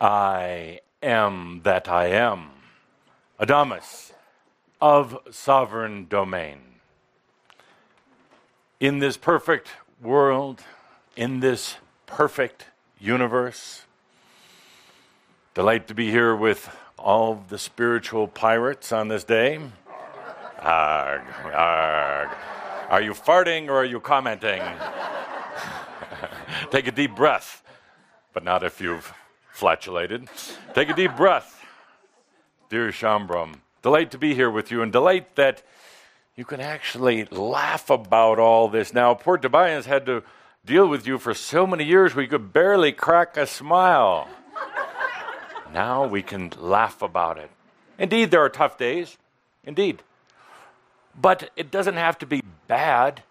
I am that I am. Adamus of sovereign domain. In this perfect world, in this perfect universe, delight to be here with all the spiritual pirates on this day. Arg, arg. Are you farting or are you commenting? Take a deep breath, but not if you've flatulated. Take a deep breath. Dear Shambram, delight to be here with you and delight that you can actually laugh about all this. Now, poor Tobias had to deal with you for so many years we could barely crack a smile. now we can laugh about it. Indeed, there are tough days. Indeed. But it doesn't have to be bad.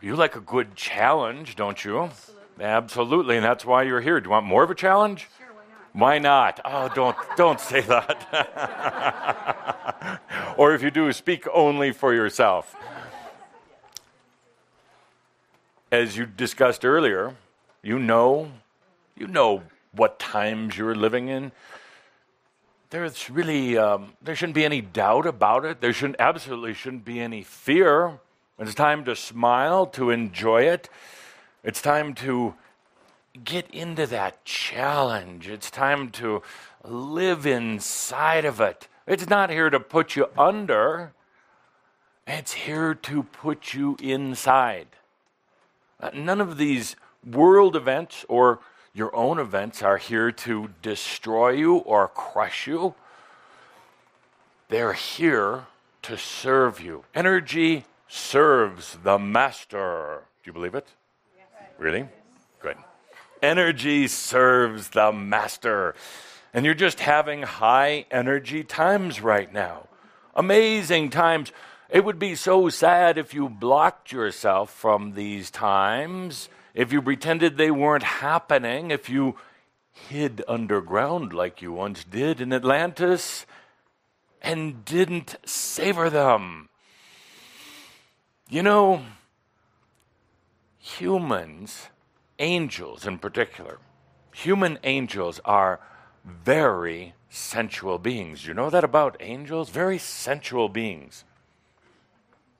You like a good challenge, don't you? Absolutely. Absolutely, and that's why you're here. Do you want more of a challenge? Sure, why not? Oh, don't don't say that. or if you do, speak only for yourself. As you discussed earlier, you know, you know what times you're living in. There's really um, there shouldn't be any doubt about it. There shouldn't absolutely shouldn't be any fear. It's time to smile, to enjoy it. It's time to get into that challenge. It's time to live inside of it. It's not here to put you under, it's here to put you inside. Uh, none of these world events or your own events are here to destroy you or crush you. They're here to serve you. Energy serves the master. Do you believe it? Yes. Really? Good. Energy serves the master. And you're just having high energy times right now. Amazing times. It would be so sad if you blocked yourself from these times, if you pretended they weren't happening, if you hid underground like you once did in Atlantis and didn't savor them. You know, humans, angels in particular, human angels are very sensual beings. You know that about angels? Very sensual beings.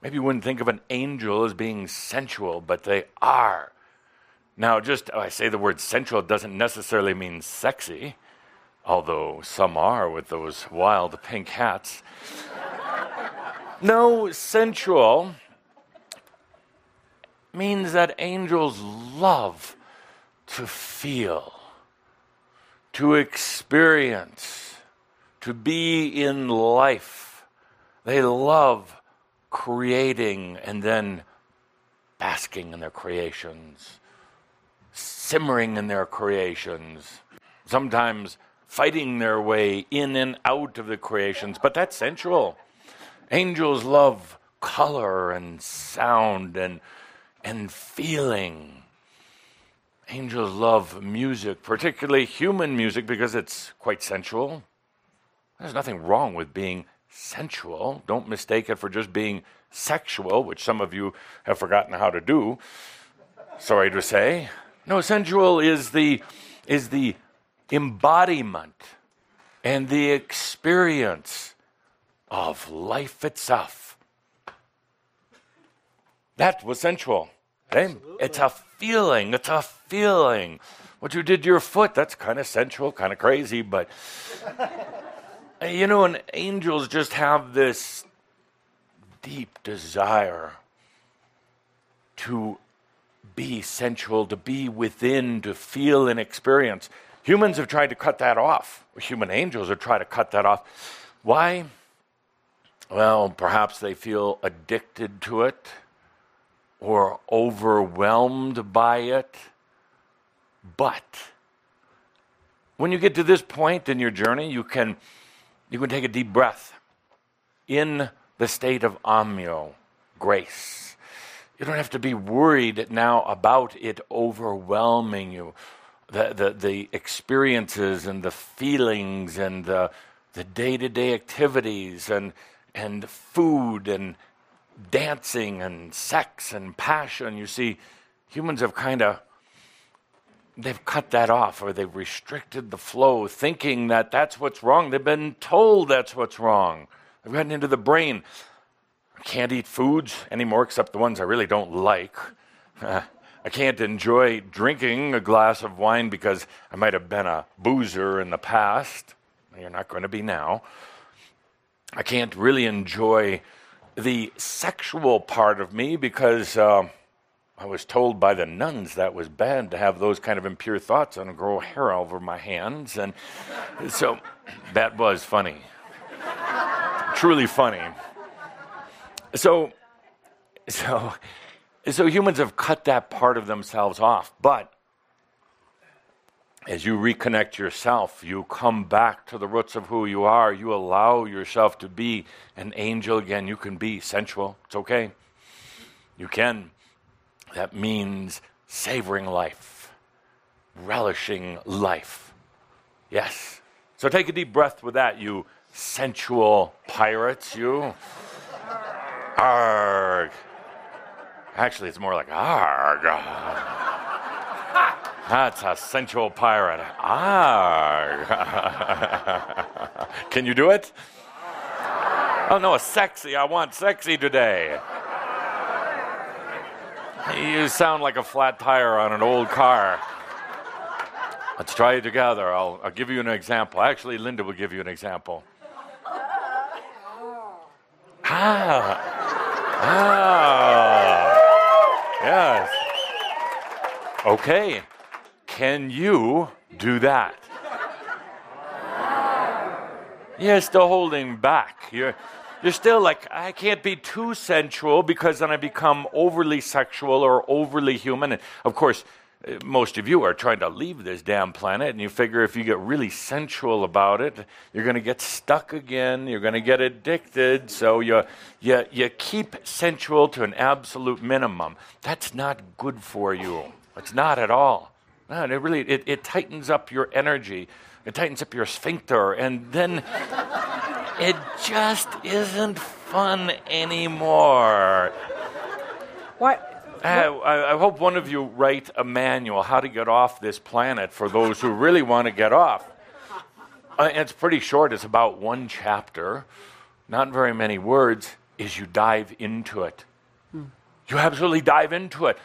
Maybe you wouldn't think of an angel as being sensual, but they are. Now, just oh, I say the word sensual doesn't necessarily mean sexy, although some are with those wild pink hats. no, sensual means that angels love to feel, to experience, to be in life. They love creating and then basking in their creations, simmering in their creations, sometimes fighting their way in and out of the creations, but that's sensual. Angels love color and sound and and feeling. Angels love music, particularly human music, because it's quite sensual. There's nothing wrong with being sensual. Don't mistake it for just being sexual, which some of you have forgotten how to do. Sorry to say. No, sensual is the, is the embodiment and the experience of life itself. That was sensual. It's a feeling. It's a feeling. What you did to your foot, that's kind of sensual, kind of crazy, but you know, and angels just have this deep desire to be sensual, to be within, to feel and experience. Humans have tried to cut that off. Human angels have tried to cut that off. Why? Well, perhaps they feel addicted to it or overwhelmed by it. But when you get to this point in your journey, you can, you can take a deep breath in the state of ahmyo, grace. You don't have to be worried now about it overwhelming you. The, the, the experiences and the feelings and the, the day-to-day activities and, and food and dancing and sex and passion. You see, humans have kind of they've cut that off or they've restricted the flow, thinking that that's what's wrong. They've been told that's what's wrong. They've gotten into the brain. I can't eat foods anymore except the ones I really don't like. I can't enjoy drinking a glass of wine because I might have been a boozer in the past. You're not going to be now. I can't really enjoy the sexual part of me because uh, I was told by the nuns that was bad to have those kind of impure thoughts and grow hair over my hands. And so that was funny. Truly funny. So, so, so humans have cut that part of themselves off. But as you reconnect yourself, you come back to the roots of who you are. You allow yourself to be an angel again. You can be sensual. It's okay. You can. That means savoring life, relishing life. Yes. So take a deep breath with that, you sensual pirates, you. Arg. Actually, it's more like arg. That's a sensual pirate. Ah. Can you do it? Oh no, a sexy. I want sexy today. You sound like a flat tire on an old car. Let's try it together. I'll, I'll give you an example. Actually, Linda will give you an example. Ah. Ah. Yes. Okay. Can you do that? You're still holding back. You're, you're still like, I can't be too sensual because then I become overly sexual or overly human. And of course, uh, most of you are trying to leave this damn planet, and you figure if you get really sensual about it, you're going to get stuck again. You're going to get addicted. So you, you, you keep sensual to an absolute minimum. That's not good for you. It's not at all. Man, it really it, it tightens up your energy. It tightens up your sphincter, and then it just isn't fun anymore. What? I, I, I hope one of you write a manual how to get off this planet for those who really want to get off. Uh, it's pretty short. It's about one chapter, not very many words. Is you dive into it. Hmm. You absolutely dive into it.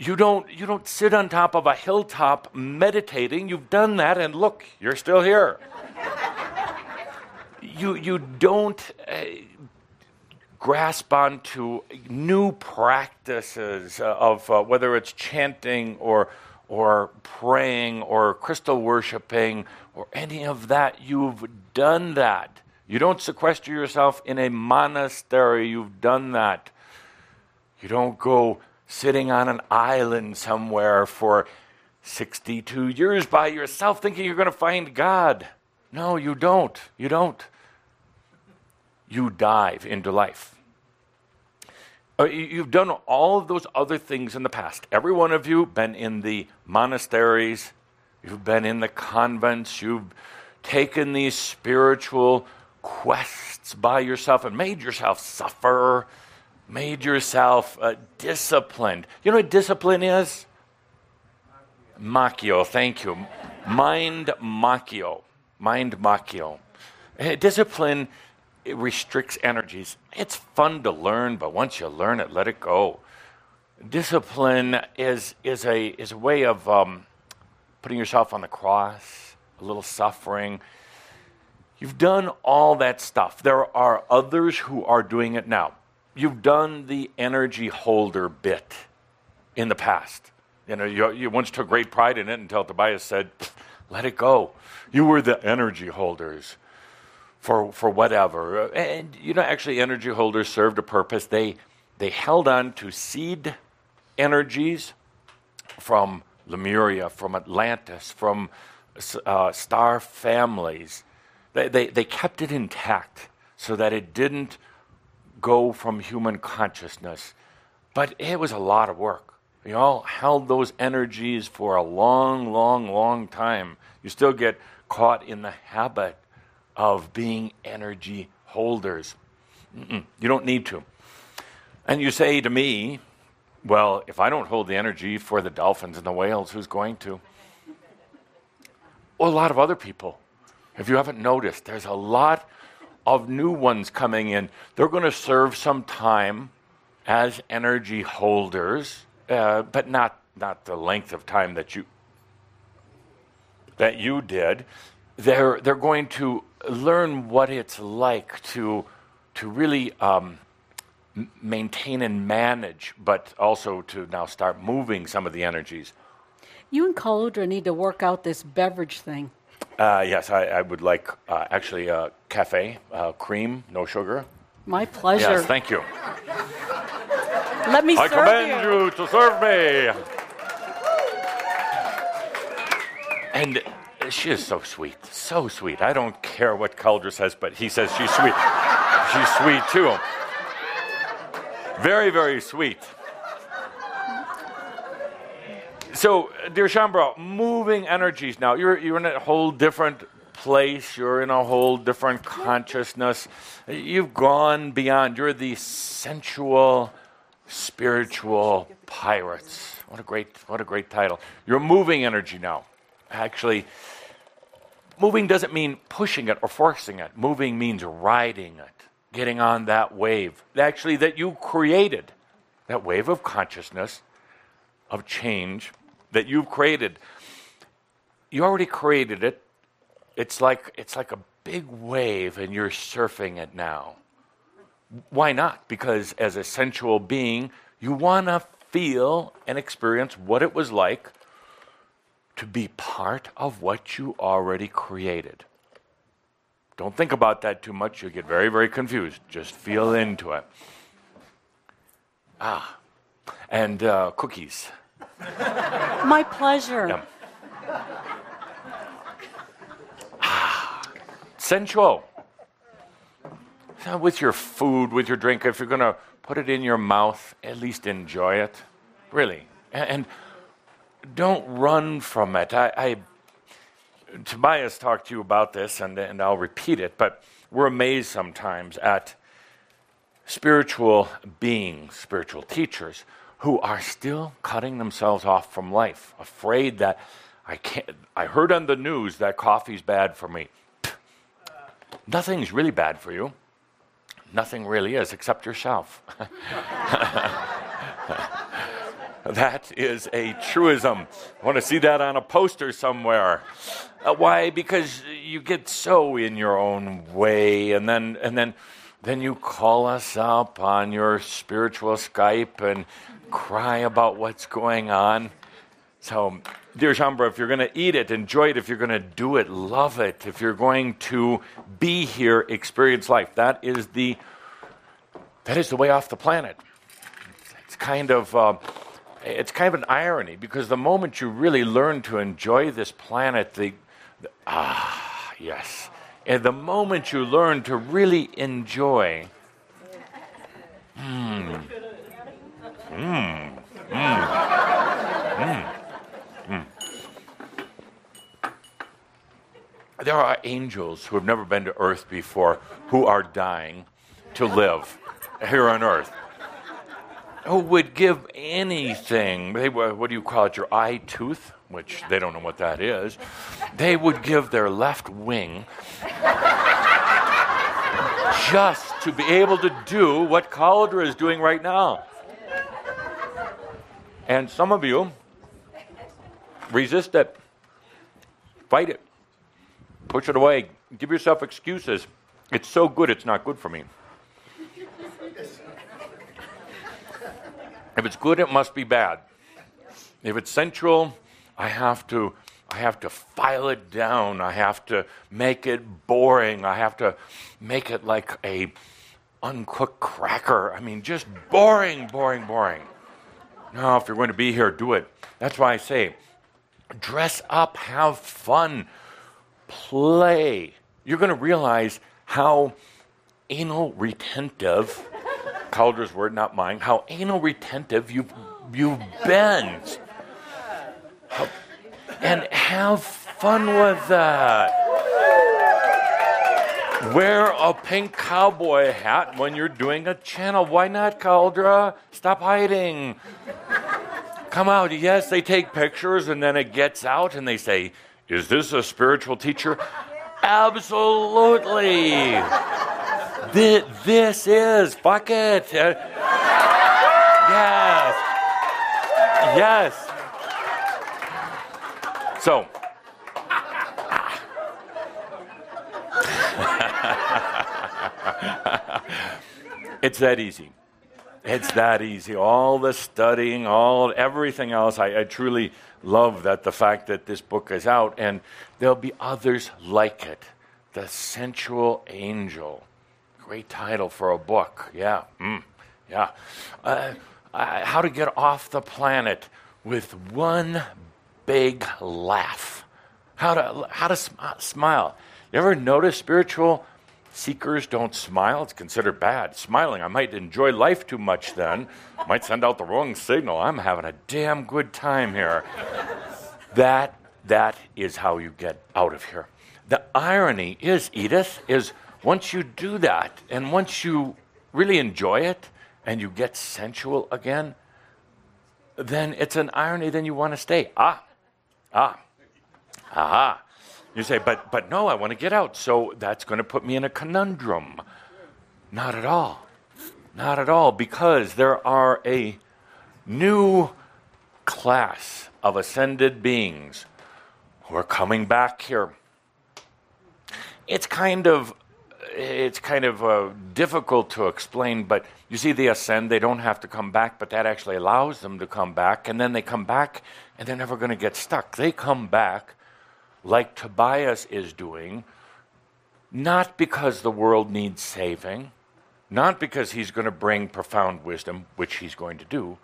You don't, you don't sit on top of a hilltop meditating. You've done that, and look, you're still here. you, you don't uh, grasp onto new practices of uh, whether it's chanting or, or praying or crystal worshiping or any of that. You've done that. You don't sequester yourself in a monastery. You've done that. You don't go sitting on an island somewhere for 62 years by yourself thinking you're going to find God. No, you don't. You don't. You dive into life. Uh, you've done all of those other things in the past. Every one of you been in the monasteries, you've been in the convents, you've taken these spiritual quests by yourself and made yourself suffer made yourself uh, disciplined. You know what discipline is? Machio, thank you. Mind machio. Mind machio. Eh, discipline it restricts energies. It's fun to learn, but once you learn it, let it go. Discipline is, is, a, is a way of um, putting yourself on the cross, a little suffering. You've done all that stuff. There are others who are doing it now you've done the energy holder bit in the past. You know, you, you once took great pride in it until Tobias said, let it go. You were the energy holders for, for whatever. And, you know, actually, energy holders served a purpose. They, they held on to seed energies from Lemuria, from Atlantis, from uh, star families. They, they, they kept it intact so that it didn't go from human consciousness. But it was a lot of work. We all held those energies for a long, long, long time. You still get caught in the habit of being energy holders. Mm-mm, you don't need to. And you say to me, well, if I don't hold the energy for the dolphins and the whales, who's going to? Well, a lot of other people. If you haven't noticed, there's a lot of new ones coming in. They're going to serve some time as energy holders, uh, but not, not the length of time that you, that you did. They're, they're going to learn what it's like to, to really um, maintain and manage, but also to now start moving some of the energies. You and Cauldre need to work out this beverage thing. Uh, yes, I, I would like uh, actually uh, cafe, uh, cream, no sugar. My pleasure. Yes, thank you. Let me I serve command you. you to serve me. And she is so sweet, so sweet. I don't care what Cauldre says, but he says she's sweet. she's sweet too. Very, very sweet. So, dear Shaumbra, moving energies now. You're, you're in a whole different place. You're in a whole different consciousness. You've gone beyond. You're the sensual, spiritual pirates. What a great, what a great title. You're moving energy now. Actually, moving doesn't mean pushing it or forcing it. Moving means riding it, getting on that wave. Actually, that you created, that wave of consciousness, of change that you've created. You already created it. It's like it's like a big wave and you're surfing it now. Why not? Because as a sensual being, you want to feel and experience what it was like to be part of what you already created. Don't think about that too much. You'll get very, very confused. Just feel into it. Ah, and uh, cookies. My pleasure. Yum. Ah, sensual. With your food, with your drink, if you're going to put it in your mouth, at least enjoy it. Really. And, and don't run from it. I, I Tobias talked to you about this, and, and I'll repeat it, but we're amazed sometimes at spiritual beings, spiritual teachers, who are still cutting themselves off from life, afraid that I can't. I heard on the news that coffee's bad for me. Nothing's really bad for you. Nothing really is except yourself. that is a truism. I want to see that on a poster somewhere. Uh, why? Because you get so in your own way, and then and then then you call us up on your spiritual Skype and cry about what's going on. So, dear Shaumbra, if you're going to eat it, enjoy it. If you're going to do it, love it. If you're going to be here, experience life. That is the that is the way off the planet. It's kind of uh, it's kind of an irony because the moment you really learn to enjoy this planet, the, the ah yes, and the moment you learn to really enjoy. Mm, mm, mm, mm, mm. There are angels who have never been to Earth before who are dying to live here on Earth. Who would give anything? They, what do you call it? Your eye tooth, which they don't know what that is. They would give their left wing just to be able to do what Cauldre is doing right now. And some of you resist it, fight it, push it away, give yourself excuses. It's so good, it's not good for me. If it's good, it must be bad. If it's sensual, I have to I have to file it down. I have to make it boring. I have to make it like a uncooked cracker. I mean, just boring, boring, boring. No, if you're going to be here, do it. That's why I say dress up, have fun, play. You're going to realize how anal retentive, Cauldre's word, not mine, how anal retentive you've, you've been. And have fun with that. Wear a pink cowboy hat when you're doing a channel. Why not, Cauldre? Stop hiding. Come out. Yes, they take pictures and then it gets out and they say, Is this a spiritual teacher? Absolutely. Thi- this is. Fuck it. Uh, yes. Yes. So, it's that easy. It's that easy. All the studying, all everything else. I, I, truly love that the fact that this book is out, and there'll be others like it. The Sensual Angel. Great title for a book. Yeah. Mm, yeah. Uh, uh, how to get off the planet with one big laugh. How to how to sm- smile. You ever notice spiritual Seekers don't smile. It's considered bad. Smiling, I might enjoy life too much then. Might send out the wrong signal. I'm having a damn good time here. that, that is how you get out of here. The irony is, Edith, is once you do that and once you really enjoy it and you get sensual again, then it's an irony, then you want to stay. Ah, ah, aha. You say, but, but no, I want to get out. So that's going to put me in a conundrum. Not at all. Not at all, because there are a new class of ascended beings who are coming back here. It's kind of it's kind of uh, difficult to explain, but you see, they ascend, they don't have to come back, but that actually allows them to come back, and then they come back, and they're never going to get stuck. They come back like Tobias is doing, not because the world needs saving, not because he's going to bring profound wisdom, which he's going to do,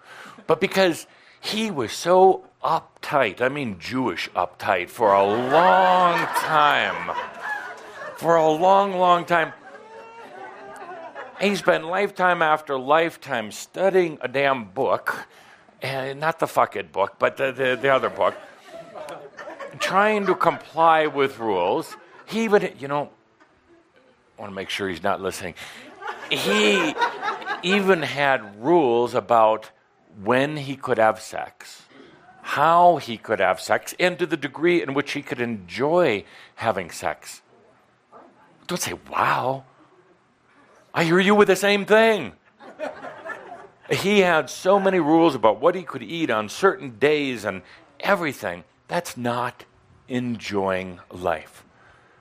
but because he was so uptight, I mean Jewish uptight, for a long time. For a long, long time. he spent lifetime after lifetime studying a damn book, and not the fuck it book, but the, the, the other book trying to comply with rules. He even, you know, I want to make sure he's not listening. He even had rules about when he could have sex, how he could have sex, and to the degree in which he could enjoy having sex. Don't say, wow. I hear you with the same thing. He had so many rules about what he could eat on certain days and everything. That's not enjoying life.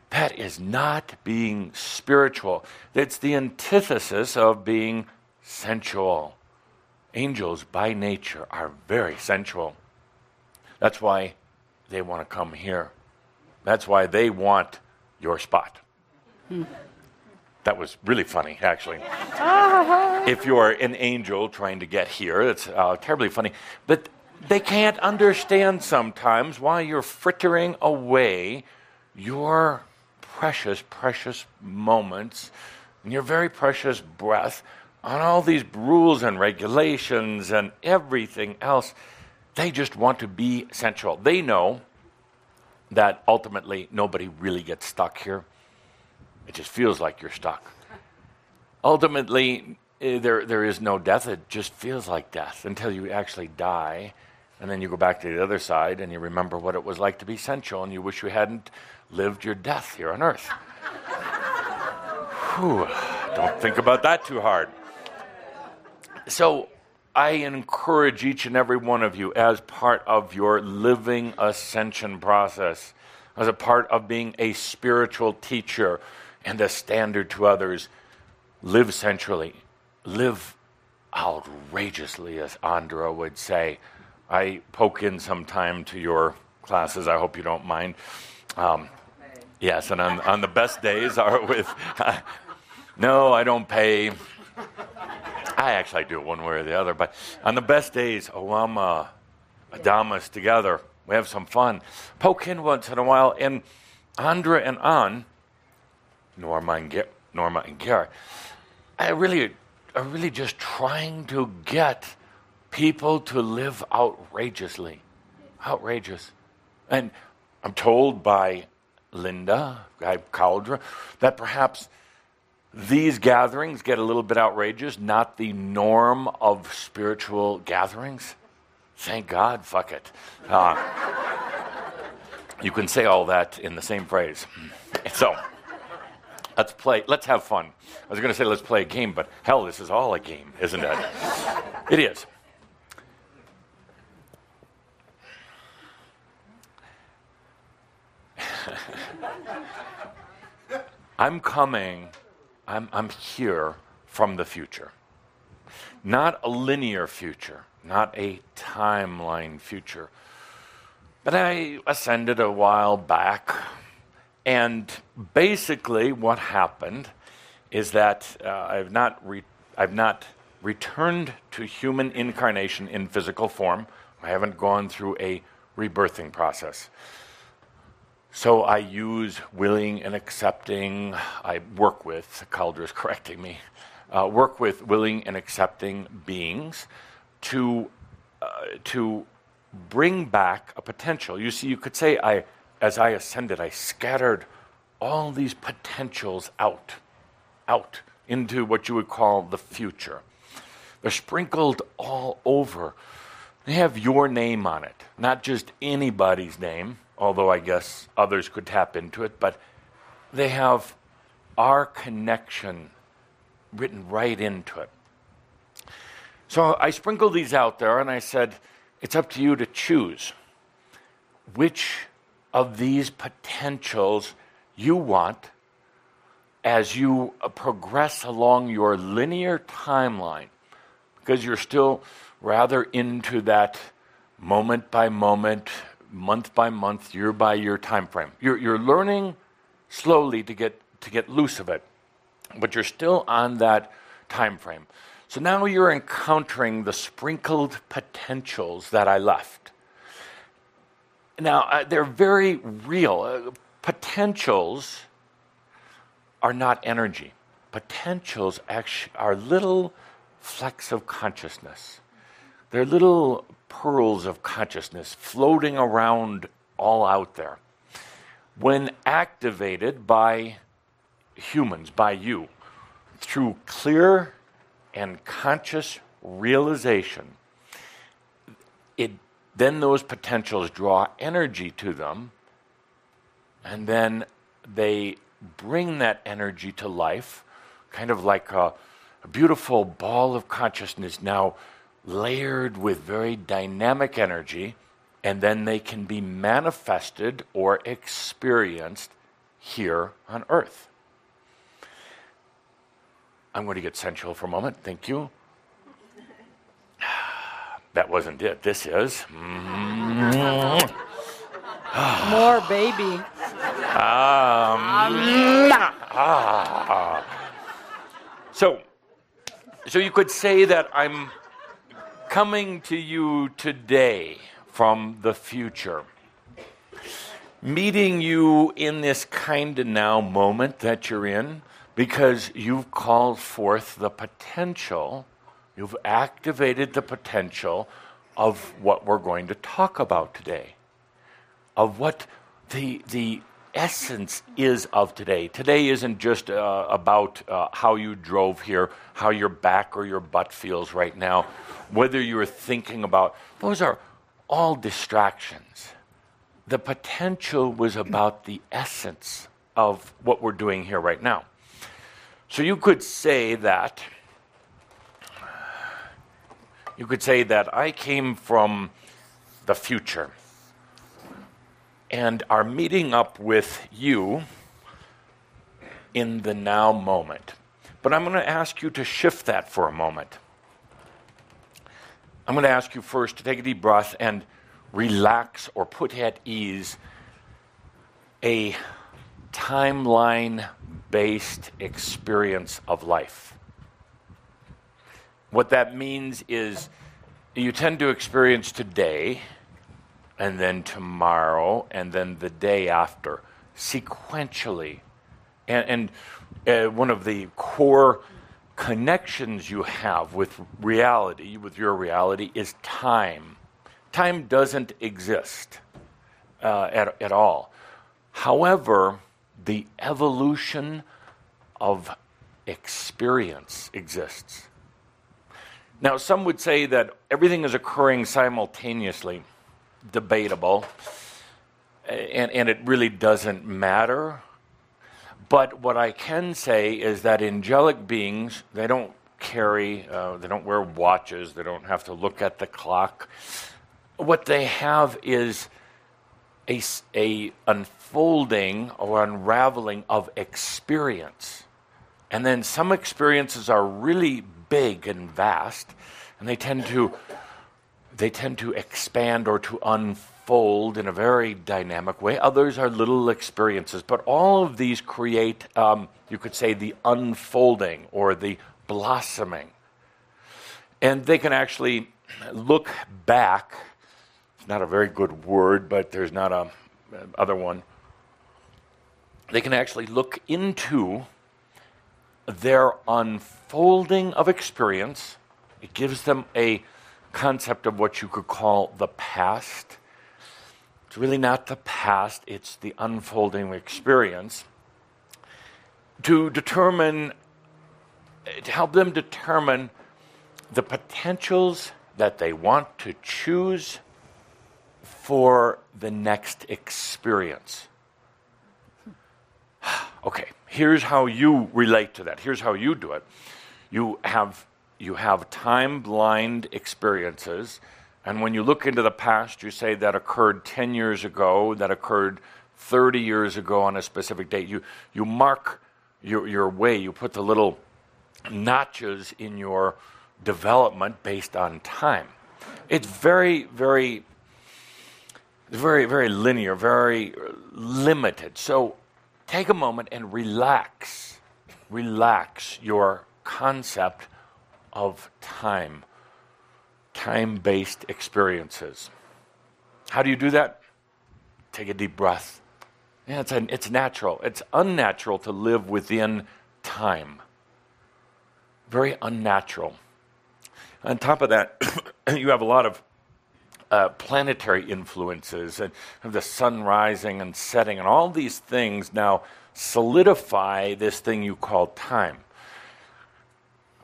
That is not being spiritual. That's the antithesis of being sensual. Angels, by nature, are very sensual. That's why they want to come here. That's why they want your spot. Hmm. That was really funny, actually. if you're an angel trying to get here, it's uh, terribly funny. But they can't understand sometimes why you're frittering away your precious, precious moments and your very precious breath on all these rules and regulations and everything else. They just want to be central. They know that ultimately nobody really gets stuck here. It just feels like you're stuck. Ultimately, eh, there, there is no death. It just feels like death until you actually die. And then you go back to the other side and you remember what it was like to be sensual and you wish you hadn't lived your death here on earth. Whew, don't think about that too hard. So I encourage each and every one of you, as part of your living ascension process, as a part of being a spiritual teacher and a standard to others, live centrally, live outrageously, as Andra would say. I poke in some time to your classes. I hope you don't mind. Um, yes, and on, on the best days are with. No, I don't pay. I actually do it one way or the other, but on the best days, I'm uh, Adamus together. We have some fun. Poke in once in a while, and Andra and An, Norma and, Gar- Norma and I really are really just trying to get people to live outrageously. Outrageous. And I'm told by Linda, Guy Cauldre, that perhaps these gatherings get a little bit outrageous, not the norm of spiritual gatherings. Thank God, fuck it. Uh, You can say all that in the same phrase. So, let's play, let's have fun. I was going to say let's play a game, but hell, this is all a game, isn't it? it is. I'm coming, I'm, I'm here from the future. Not a linear future, not a timeline future. But I ascended a while back, and basically what happened is that uh, I've, not re- I've not returned to human incarnation in physical form. I haven't gone through a rebirthing process. So I use willing and accepting. I work with, Cauldre is correcting me, uh, work with willing and accepting beings to, uh, to bring back a potential. You see, you could say, I, as I ascended, I scattered all these potentials out, out into what you would call the future. They're sprinkled all over. They have your name on it, not just anybody's name although I guess others could tap into it, but they have our connection written right into it. So I sprinkled these out there and I said, it's up to you to choose which of these potentials you want as you progress along your linear timeline, because you're still rather into that moment by moment month by month, year by year time frame. You're, you're learning slowly to get, to get loose of it, but you're still on that time frame. So now you're encountering the sprinkled potentials that I left. Now, uh, they're very real. Uh, potentials are not energy. Potentials actually are little flecks of consciousness. They're little pearls of consciousness floating around all out there. When activated by humans, by you, through clear and conscious realization, it, then those potentials draw energy to them, and then they bring that energy to life, kind of like a, a beautiful ball of consciousness now layered with very dynamic energy, and then they can be manifested or experienced here on earth. I'm going to get sensual for a moment. Thank you. That wasn't it. This is. Mm-hmm. More baby. Um, ah. So, so you could say that I'm coming to you today from the future, meeting you in this kind of now moment that you're in because you've called forth the potential, you've activated the potential of what we're going to talk about today, of what the, the essence is of today. Today isn't just uh, about uh, how you drove here, how your back or your butt feels right now, whether you're thinking about, those are all distractions. The potential was about the essence of what we're doing here right now. So you could say that. You could say that I came from the future and are meeting up with you in the now moment. But I'm going to ask you to shift that for a moment. I'm going to ask you first to take a deep breath and relax or put at ease a timeline based experience of life. What that means is you tend to experience today and then tomorrow, and then the day after, sequentially. And, and uh, one of the core connections you have with reality, with your reality, is time. Time doesn't exist uh, at, at all. However, the evolution of experience exists. Now, some would say that everything is occurring simultaneously debatable. and, and it really doesn't matter. But what I can say is that angelic beings, they don't carry, uh, they don't wear watches, they don't have to look at the clock. What they have is a, a unfolding or unraveling of experience. And then some experiences are really big and vast, and they tend to they tend to expand or to unfold in a very dynamic way. Others are little experiences, but all of these create, um, you could say, the unfolding or the blossoming. And they can actually look back. It's not a very good word, but there's not a other one. They can actually look into their unfolding of experience. It gives them a concept of what you could call the past. It's really not the past, it's the unfolding experience. To determine, to help them determine the potentials that they want to choose for the next experience. Okay, here's how you relate to that. Here's how you do it. You have you have time blind experiences. And when you look into the past, you say that occurred 10 years ago, that occurred 30 years ago on a specific date. You, you mark your, your way, you put the little notches in your development based on time. It's very, very, very, very linear, very limited. So take a moment and relax. Relax your concept of time, time based experiences. How do you do that? Take a deep breath. Yeah, it's, a, it's natural. It's unnatural to live within time. Very unnatural. On top of that, you have a lot of uh, planetary influences and the sun rising and setting, and all these things now solidify this thing you call time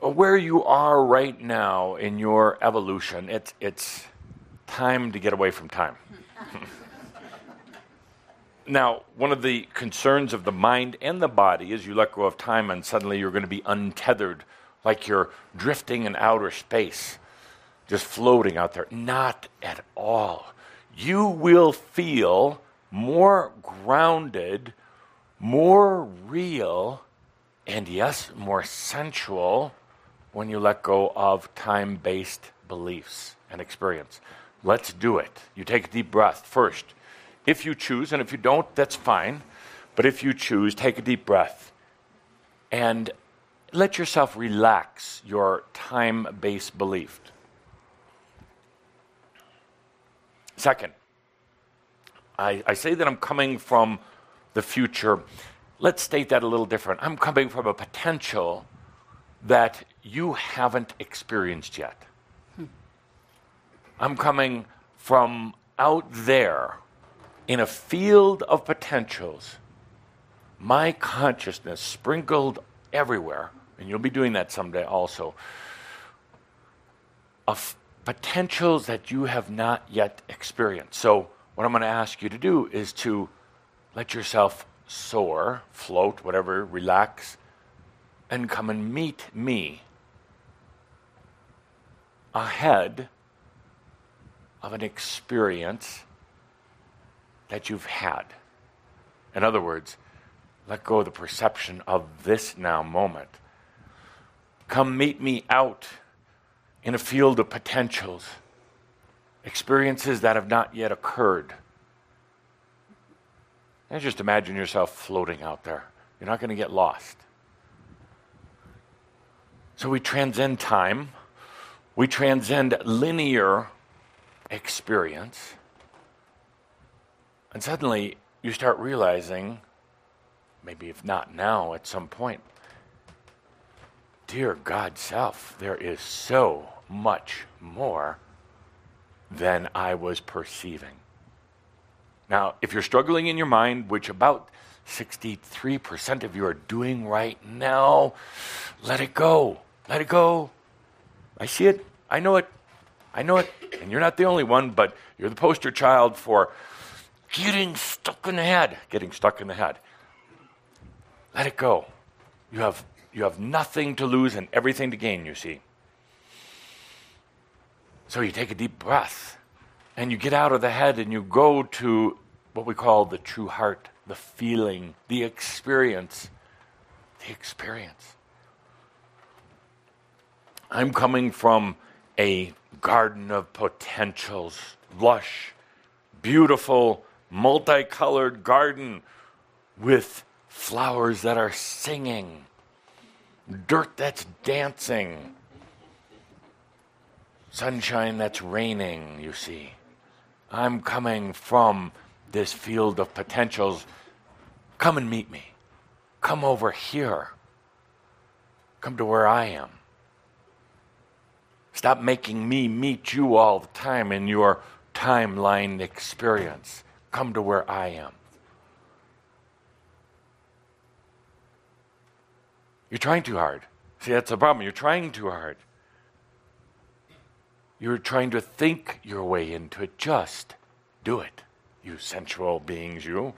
where you are right now in your evolution, it's, it's time to get away from time. now, one of the concerns of the mind and the body is you let go of time and suddenly you're going to be untethered, like you're drifting in outer space, just floating out there. Not at all. You will feel more grounded, more real, and yes, more sensual when you let go of time based beliefs and experience. Let's do it. You take a deep breath first. If you choose, and if you don't, that's fine. But if you choose, take a deep breath and let yourself relax your time based belief. Second, I, I, say that I'm coming from the future. Let's state that a little different. I'm coming from a potential that you haven't experienced yet. Hmm. I'm coming from out there in a field of potentials, my consciousness sprinkled everywhere, and you'll be doing that someday also, of potentials that you have not yet experienced. So, what I'm going to ask you to do is to let yourself soar, float, whatever, relax, and come and meet me ahead of an experience that you've had. In other words, let go of the perception of this now moment. Come meet me out in a field of potentials, experiences that have not yet occurred. And just imagine yourself floating out there. You're not going to get lost. So we transcend time, we transcend linear experience, and suddenly you start realizing, maybe if not now, at some point, dear God self, there is so much more than I was perceiving. Now, if you're struggling in your mind, which about 63% of you are doing right now, let it go. Let it go. I see it. I know it. I know it. And you're not the only one, but you're the poster child for getting stuck in the head, getting stuck in the head. Let it go. You have, you have nothing to lose and everything to gain, you see. So you take a deep breath and you get out of the head and you go to what we call the true heart, the feeling, the experience. The experience. I'm coming from a garden of potentials, lush, beautiful, multicolored garden with flowers that are singing, dirt that's dancing, sunshine that's raining, you see. I'm coming from this field of potentials. Come and meet me. Come over here. Come to where I am. Stop making me meet you all the time in your timeline experience. Come to where I am. You're trying too hard. See, that's the problem. You're trying too hard. You're trying to think your way into it. Just do it, you sensual beings, you.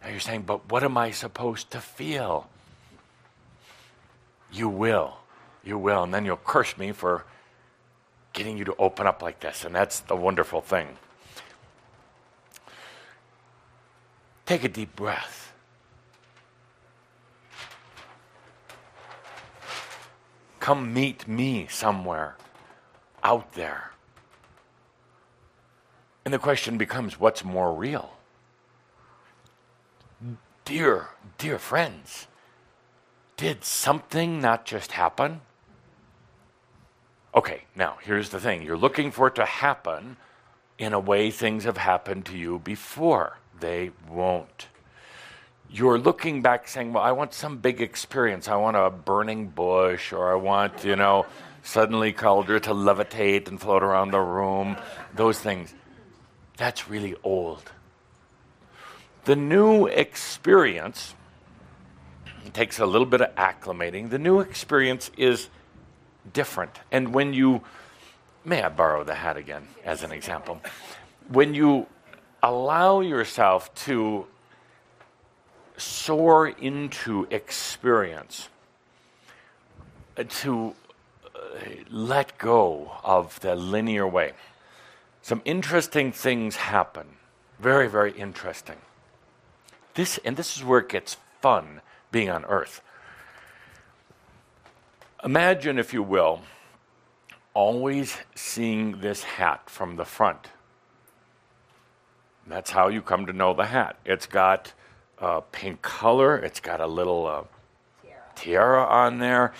Now you're saying, but what am I supposed to feel? You will. You will. And then you'll curse me for getting you to open up like this. And that's the wonderful thing. Take a deep breath. Come meet me somewhere out there. And the question becomes what's more real? Dear, dear friends, did something not just happen? Okay, now here's the thing you're looking for it to happen in a way things have happened to you before. They won't. You're looking back saying, Well, I want some big experience. I want a burning bush, or I want, you know, suddenly Cauldre to levitate and float around the room. Those things. That's really old. The new experience it takes a little bit of acclimating. The new experience is different. And when you, may I borrow the hat again as an example? When you allow yourself to soar into experience, uh, to uh, let go of the linear way, some interesting things happen. Very, very interesting. This, and this is where it gets fun being on earth. Imagine, if you will, always seeing this hat from the front. That's how you come to know the hat. It's got a pink color, it's got a little uh, tiara. tiara on there.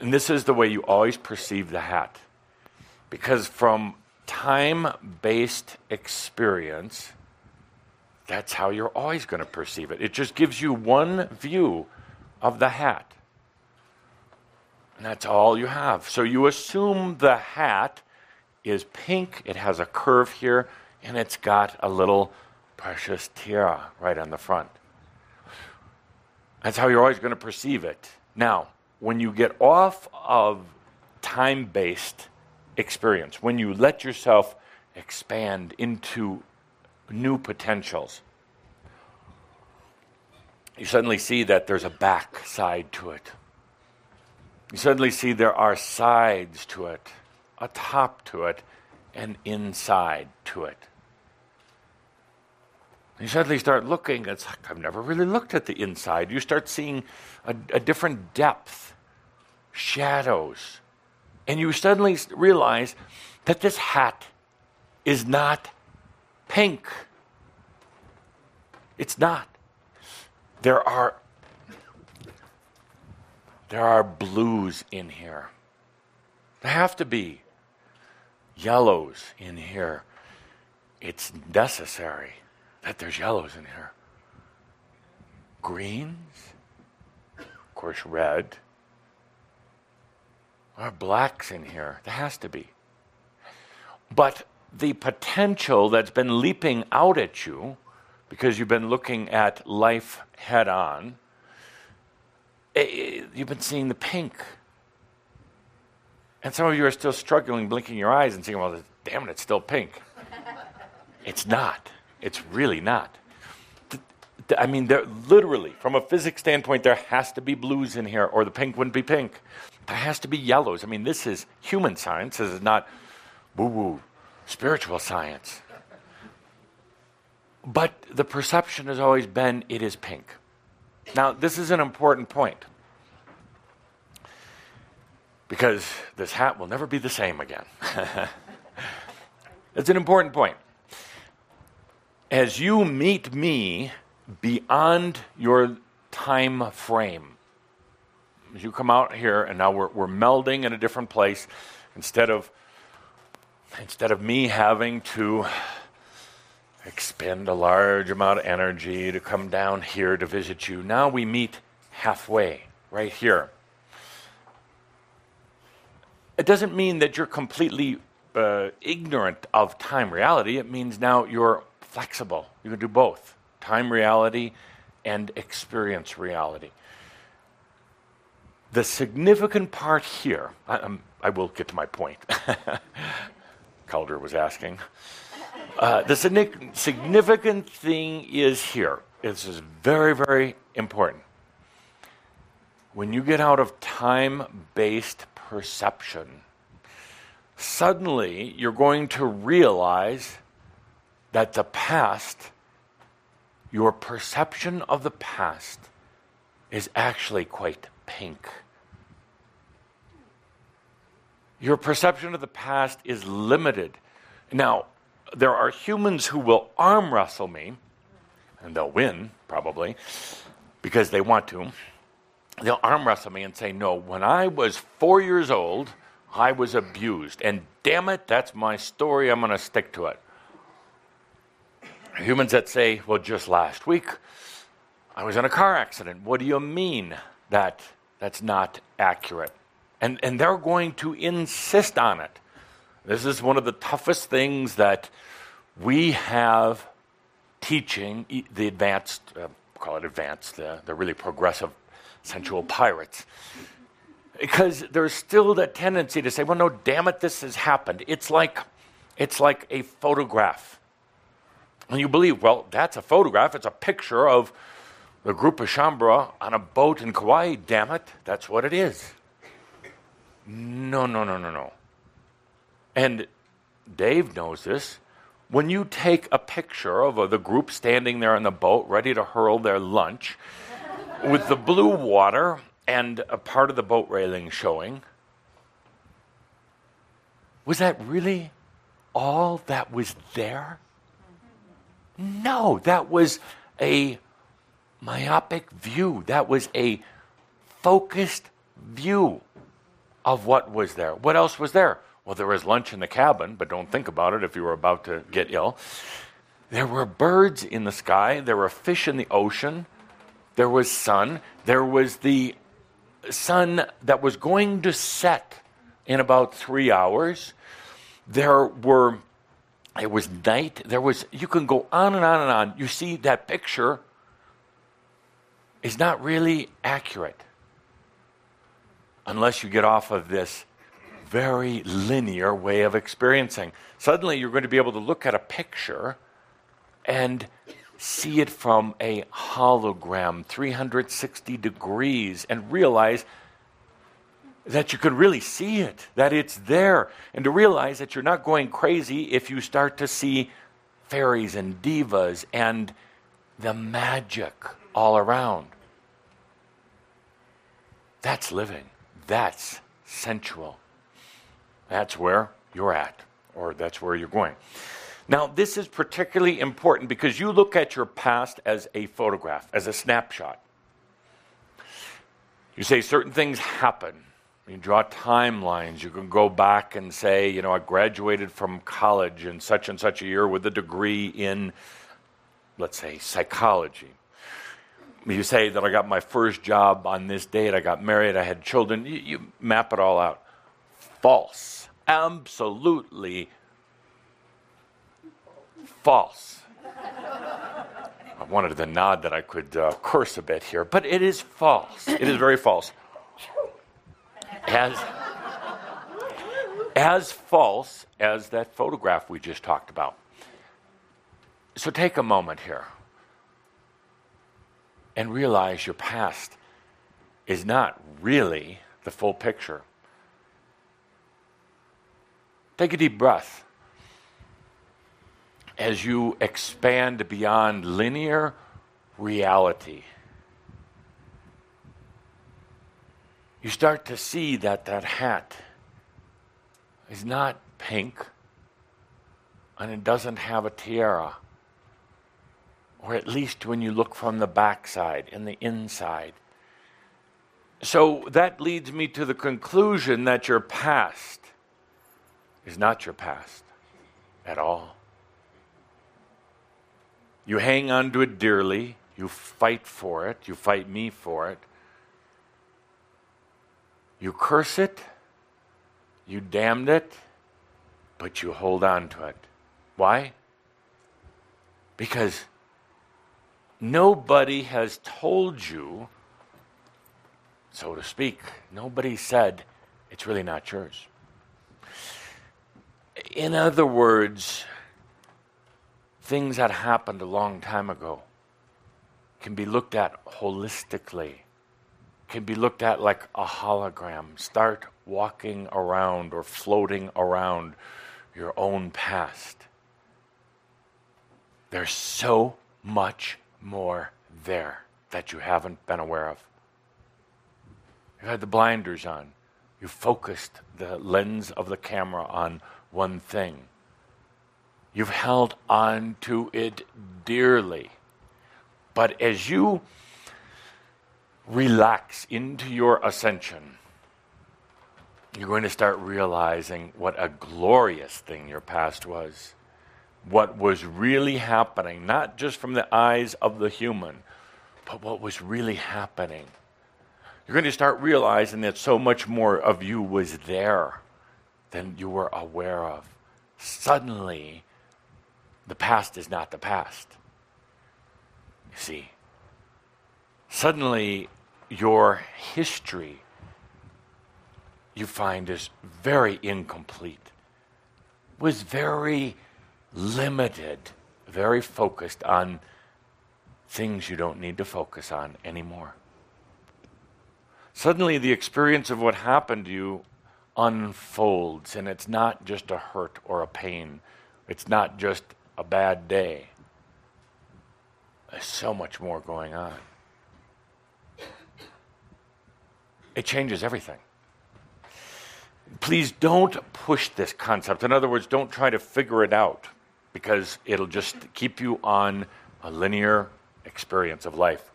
And this is the way you always perceive the hat. Because from time based experience, that's how you're always going to perceive it. It just gives you one view of the hat. And that's all you have. So you assume the hat is pink, it has a curve here, and it's got a little precious tiara right on the front. That's how you're always going to perceive it. Now, when you get off of time based experience, when you let yourself expand into new potentials. You suddenly see that there's a back side to it. You suddenly see there are sides to it, a top to it, and inside to it. You suddenly start looking, it's like, I've never really looked at the inside. You start seeing a, a different depth, shadows. And you suddenly realize that this hat is not pink. It's not. There are there are blues in here. There have to be yellows in here. It's necessary that there's yellows in here. Greens, of course, red. There are blacks in here. There has to be. But the potential that's been leaping out at you because you've been looking at life head on, eh, you've been seeing the pink. And some of you are still struggling, blinking your eyes and saying, well, damn it, it's still pink. it's not. It's really not. I mean, there, literally, from a physics standpoint, there has to be blues in here, or the pink wouldn't be pink. There has to be yellows. I mean, this is human science. This is not woo woo, spiritual science. But the perception has always been it is pink. Now, this is an important point because this hat will never be the same again. it's an important point. As you meet me beyond your time frame, as you come out here and now we're, we're melding in a different place, instead of instead of me having to expend a large amount of energy to come down here to visit you. Now we meet halfway, right here. It doesn't mean that you're completely uh, ignorant of time reality. It means now you're flexible. You can do both time reality and experience reality. The significant part here, I, I will get to my point. Cauldre was asking. Uh, the significant thing is here. This is very, very important. When you get out of time based perception, suddenly you're going to realize that the past, your perception of the past, is actually quite pink. Your perception of the past is limited. Now, there are humans who will arm wrestle me, and they'll win, probably, because they want to. They'll arm wrestle me and say, No, when I was four years old, I was abused. And damn it, that's my story. I'm going to stick to it. Humans that say, Well, just last week, I was in a car accident. What do you mean that that's not accurate? And, and they're going to insist on it. This is one of the toughest things that we have teaching the advanced, uh, call it advanced, the, the really progressive sensual pirates. Because there's still that tendency to say, well, no, damn it, this has happened. It's like, it's like a photograph. And you believe, well, that's a photograph, it's a picture of the group of Shaumbra on a boat in Kauai. Damn it, that's what it is. No, no, no, no, no. And Dave knows this. When you take a picture of the group standing there on the boat ready to hurl their lunch with the blue water and a part of the boat railing showing, was that really all that was there? No, that was a myopic view. That was a focused view of what was there. What else was there? Well, there was lunch in the cabin, but don't think about it if you were about to get ill. There were birds in the sky, there were fish in the ocean, there was sun, there was the sun that was going to set in about three hours. There were, it was night. There was, you can go on and on and on. You see, that picture is not really accurate unless you get off of this very linear way of experiencing. Suddenly, you're going to be able to look at a picture and see it from a hologram, 360 degrees, and realize that you can really see it, that it's there, and to realize that you're not going crazy if you start to see fairies and divas and the magic all around. That's living. That's sensual. That's where you're at, or that's where you're going. Now, this is particularly important because you look at your past as a photograph, as a snapshot. You say certain things happen. You draw timelines. You can go back and say, you know, I graduated from college in such and such a year with a degree in, let's say, psychology. You say that I got my first job on this date, I got married, I had children. You, you map it all out. False absolutely false. I wanted the nod that I could uh, curse a bit here, but it is false. It is very false. As, as false as that photograph we just talked about. So take a moment here and realize your past is not really the full picture. Take a deep breath as you expand beyond linear reality. You start to see that that hat is not pink and it doesn't have a tiara. Or at least when you look from the backside and the inside. So that leads me to the conclusion that your past is not your past at all. You hang on to it dearly, you fight for it, you fight me for it. You curse it, you damned it, but you hold on to it. Why? Because nobody has told you, so to speak, nobody said it's really not yours. In other words, things that happened a long time ago can be looked at holistically, can be looked at like a hologram. Start walking around or floating around your own past. There's so much more there that you haven't been aware of. You had the blinders on. You focused the lens of the camera on one thing. You've held on to it dearly. But as you relax into your ascension, you're going to start realizing what a glorious thing your past was. What was really happening, not just from the eyes of the human, but what was really happening. You're going to start realizing that so much more of you was there than you were aware of. Suddenly, the past is not the past. You see, suddenly your history you find is very incomplete, was very limited, very focused on things you don't need to focus on anymore. Suddenly, the experience of what happened to you unfolds, and it's not just a hurt or a pain, it's not just a bad day. There's so much more going on. It changes everything please don't push this concept. In other words, don't try to figure it out because it'll just keep you on a linear experience of life.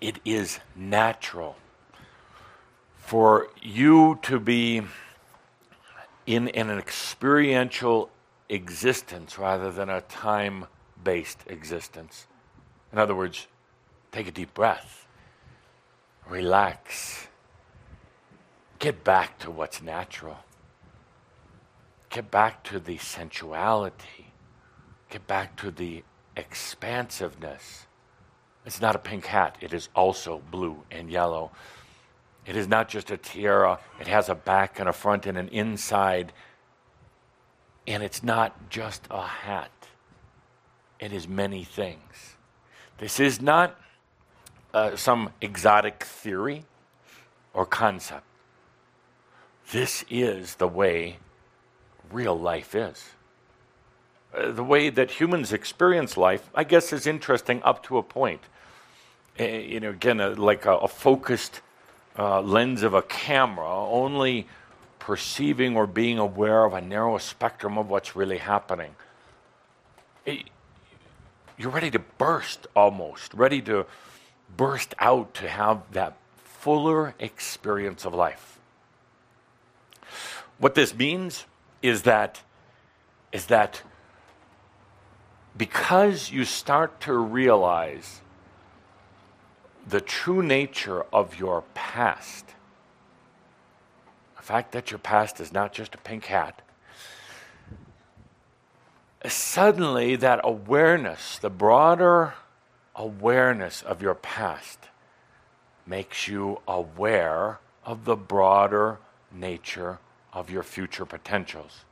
It is natural for you to be in, in an experiential existence rather than a time based existence. In other words, take a deep breath, relax Get back to what's natural. Get back to the sensuality. Get back to the expansiveness. It's not a pink hat, it is also blue and yellow. It is not just a tiara, it has a back and a front and an inside. And it's not just a hat, it is many things. This is not uh, some exotic theory or concept. This is the way real life is. Uh, the way that humans experience life, I guess, is interesting up to a point. Uh, you know, again, uh, like a, a focused uh, lens of a camera, only perceiving or being aware of a narrow spectrum of what's really happening. It, you're ready to burst almost, ready to burst out to have that fuller experience of life. What this means is that is that because you start to realize the true nature of your past, the fact that your past is not just a pink hat, suddenly that awareness, the broader awareness of your past, makes you aware of the broader nature of your future potentials,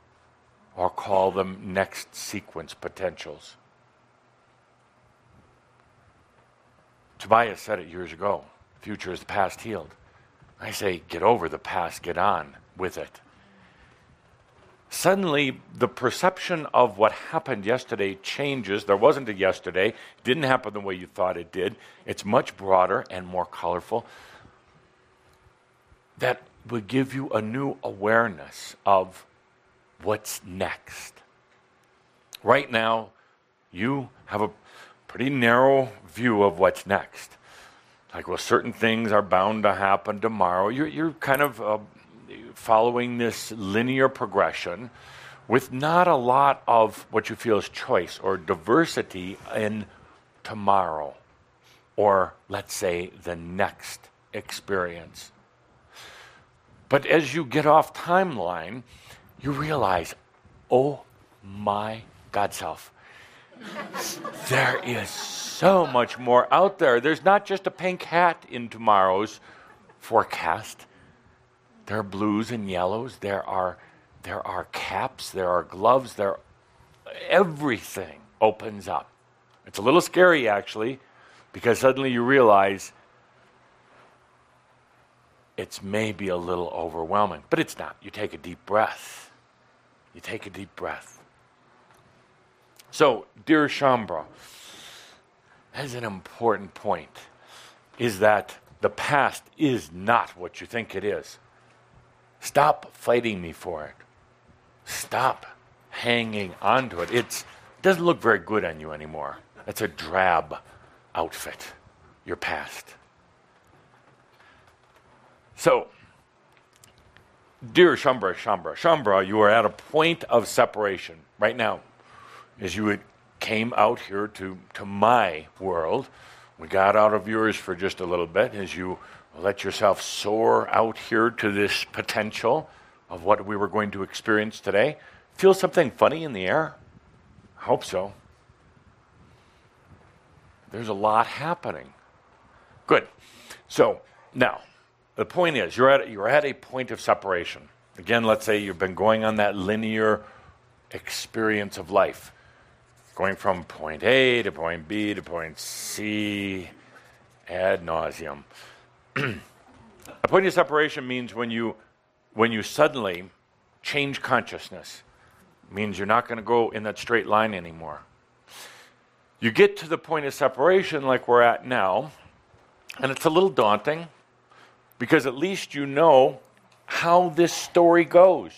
or call them next sequence potentials. Tobias said it years ago future is the past healed. I say, get over the past, get on with it. Suddenly, the perception of what happened yesterday changes. There wasn't a yesterday, it didn't happen the way you thought it did. It's much broader and more colorful. That would give you a new awareness of what's next. Right now, you have a pretty narrow view of what's next. Like, well, certain things are bound to happen tomorrow. You're, you're kind of uh, following this linear progression with not a lot of what you feel is choice or diversity in tomorrow or, let's say, the next experience. But as you get off timeline, you realize, oh my God self, there is so much more out there. There's not just a pink hat in tomorrow's forecast. There are blues and yellows. There are there are caps. There are gloves. There everything opens up. It's a little scary actually, because suddenly you realize it's maybe a little overwhelming, but it's not. You take a deep breath. You take a deep breath. So, dear Shaumbra, that's an important point, is that the past is not what you think it is. Stop fighting me for it. Stop hanging on to it. It doesn't look very good on you anymore. It's a drab outfit, your past. So, dear Shaumbra, Shaumbra, Shaumbra, you are at a point of separation right now. As you came out here to, to my world, we got out of yours for just a little bit as you let yourself soar out here to this potential of what we were going to experience today. Feel something funny in the air? I hope so. There's a lot happening. Good. So, now, the point is, you're at, you're at a point of separation. Again, let's say you've been going on that linear experience of life, going from point A to point B to point C ad nauseum. a point of separation means when you, when you suddenly change consciousness, it means you're not going to go in that straight line anymore. You get to the point of separation like we're at now, and it's a little daunting because at least you know how this story goes.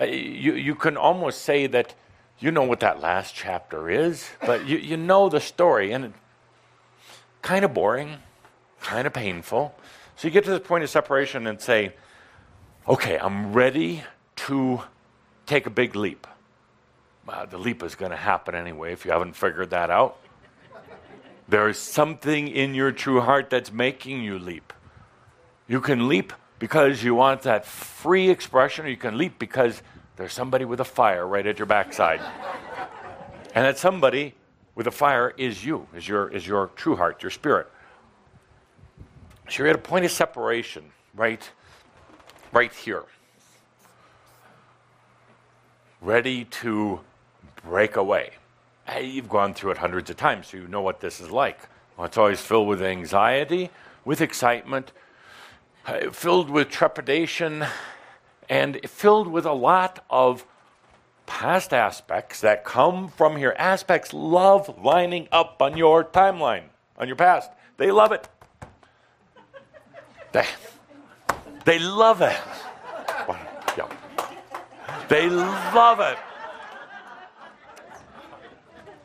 Uh, you, you can almost say that you know what that last chapter is, but you, you know the story, and it's kind of boring, kind of painful. So you get to the point of separation and say, okay, I'm ready to take a big leap. Well, the leap is going to happen anyway if you haven't figured that out. There is something in your true heart that's making you leap. You can leap because you want that free expression, or you can leap because there's somebody with a fire right at your backside. and that somebody with a fire is you, is your, is your true heart, your spirit. So you're at a point of separation, right, right here. Ready to break away. Hey, you've gone through it hundreds of times, so you know what this is like. Well, it's always filled with anxiety, with excitement, uh, filled with trepidation and filled with a lot of past aspects that come from here. Aspects love lining up on your timeline, on your past. They love it. They, they love it. They love it.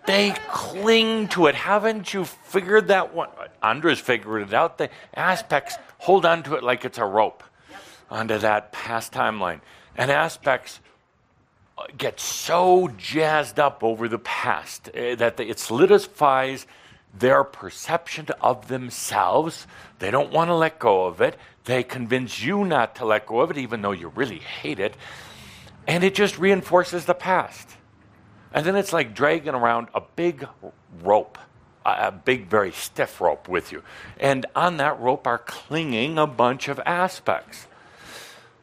They cling to it. Haven't you figured that one? Andres figured it out. The aspects hold on to it like it's a rope onto that past timeline. And aspects uh, get so jazzed up over the past uh, that it solidifies their perception of themselves. They don't want to let go of it. They convince you not to let go of it, even though you really hate it. And it just reinforces the past. And then it's like dragging around a big rope, a big, very stiff rope with you. And on that rope are clinging a bunch of aspects.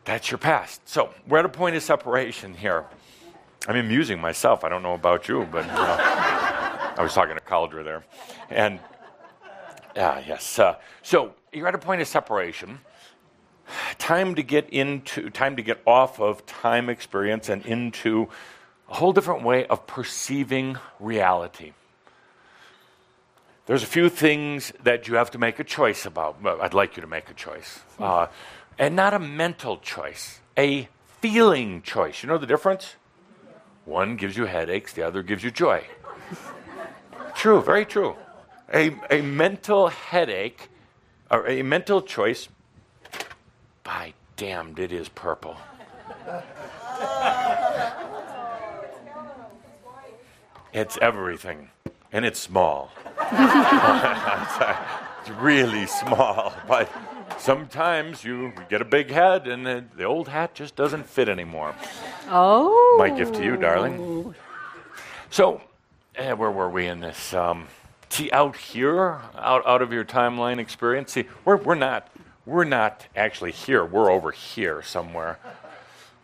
That's your past. So we're at a point of separation here. I'm amusing myself. I don't know about you, but uh, I was talking to Cauldre there. And yeah, yes. Uh, so you're at a point of separation. Time to get into, time to get off of time experience and into a whole different way of perceiving reality. There's a few things that you have to make a choice about. I'd like you to make a choice. Uh, and not a mental choice, a feeling choice. You know the difference? One gives you headaches, the other gives you joy. true, very true. A, a mental headache, or a mental choice, by damned, it is purple. it's everything, and it's small. Uh, it's really small, but sometimes you get a big head and the, the old hat just doesn't fit anymore. Oh. My gift to you, darling. So, eh, where were we in this? Um, see, out here, out, out of your timeline experience, see, we're, we're, not, we're not actually here. We're over here somewhere.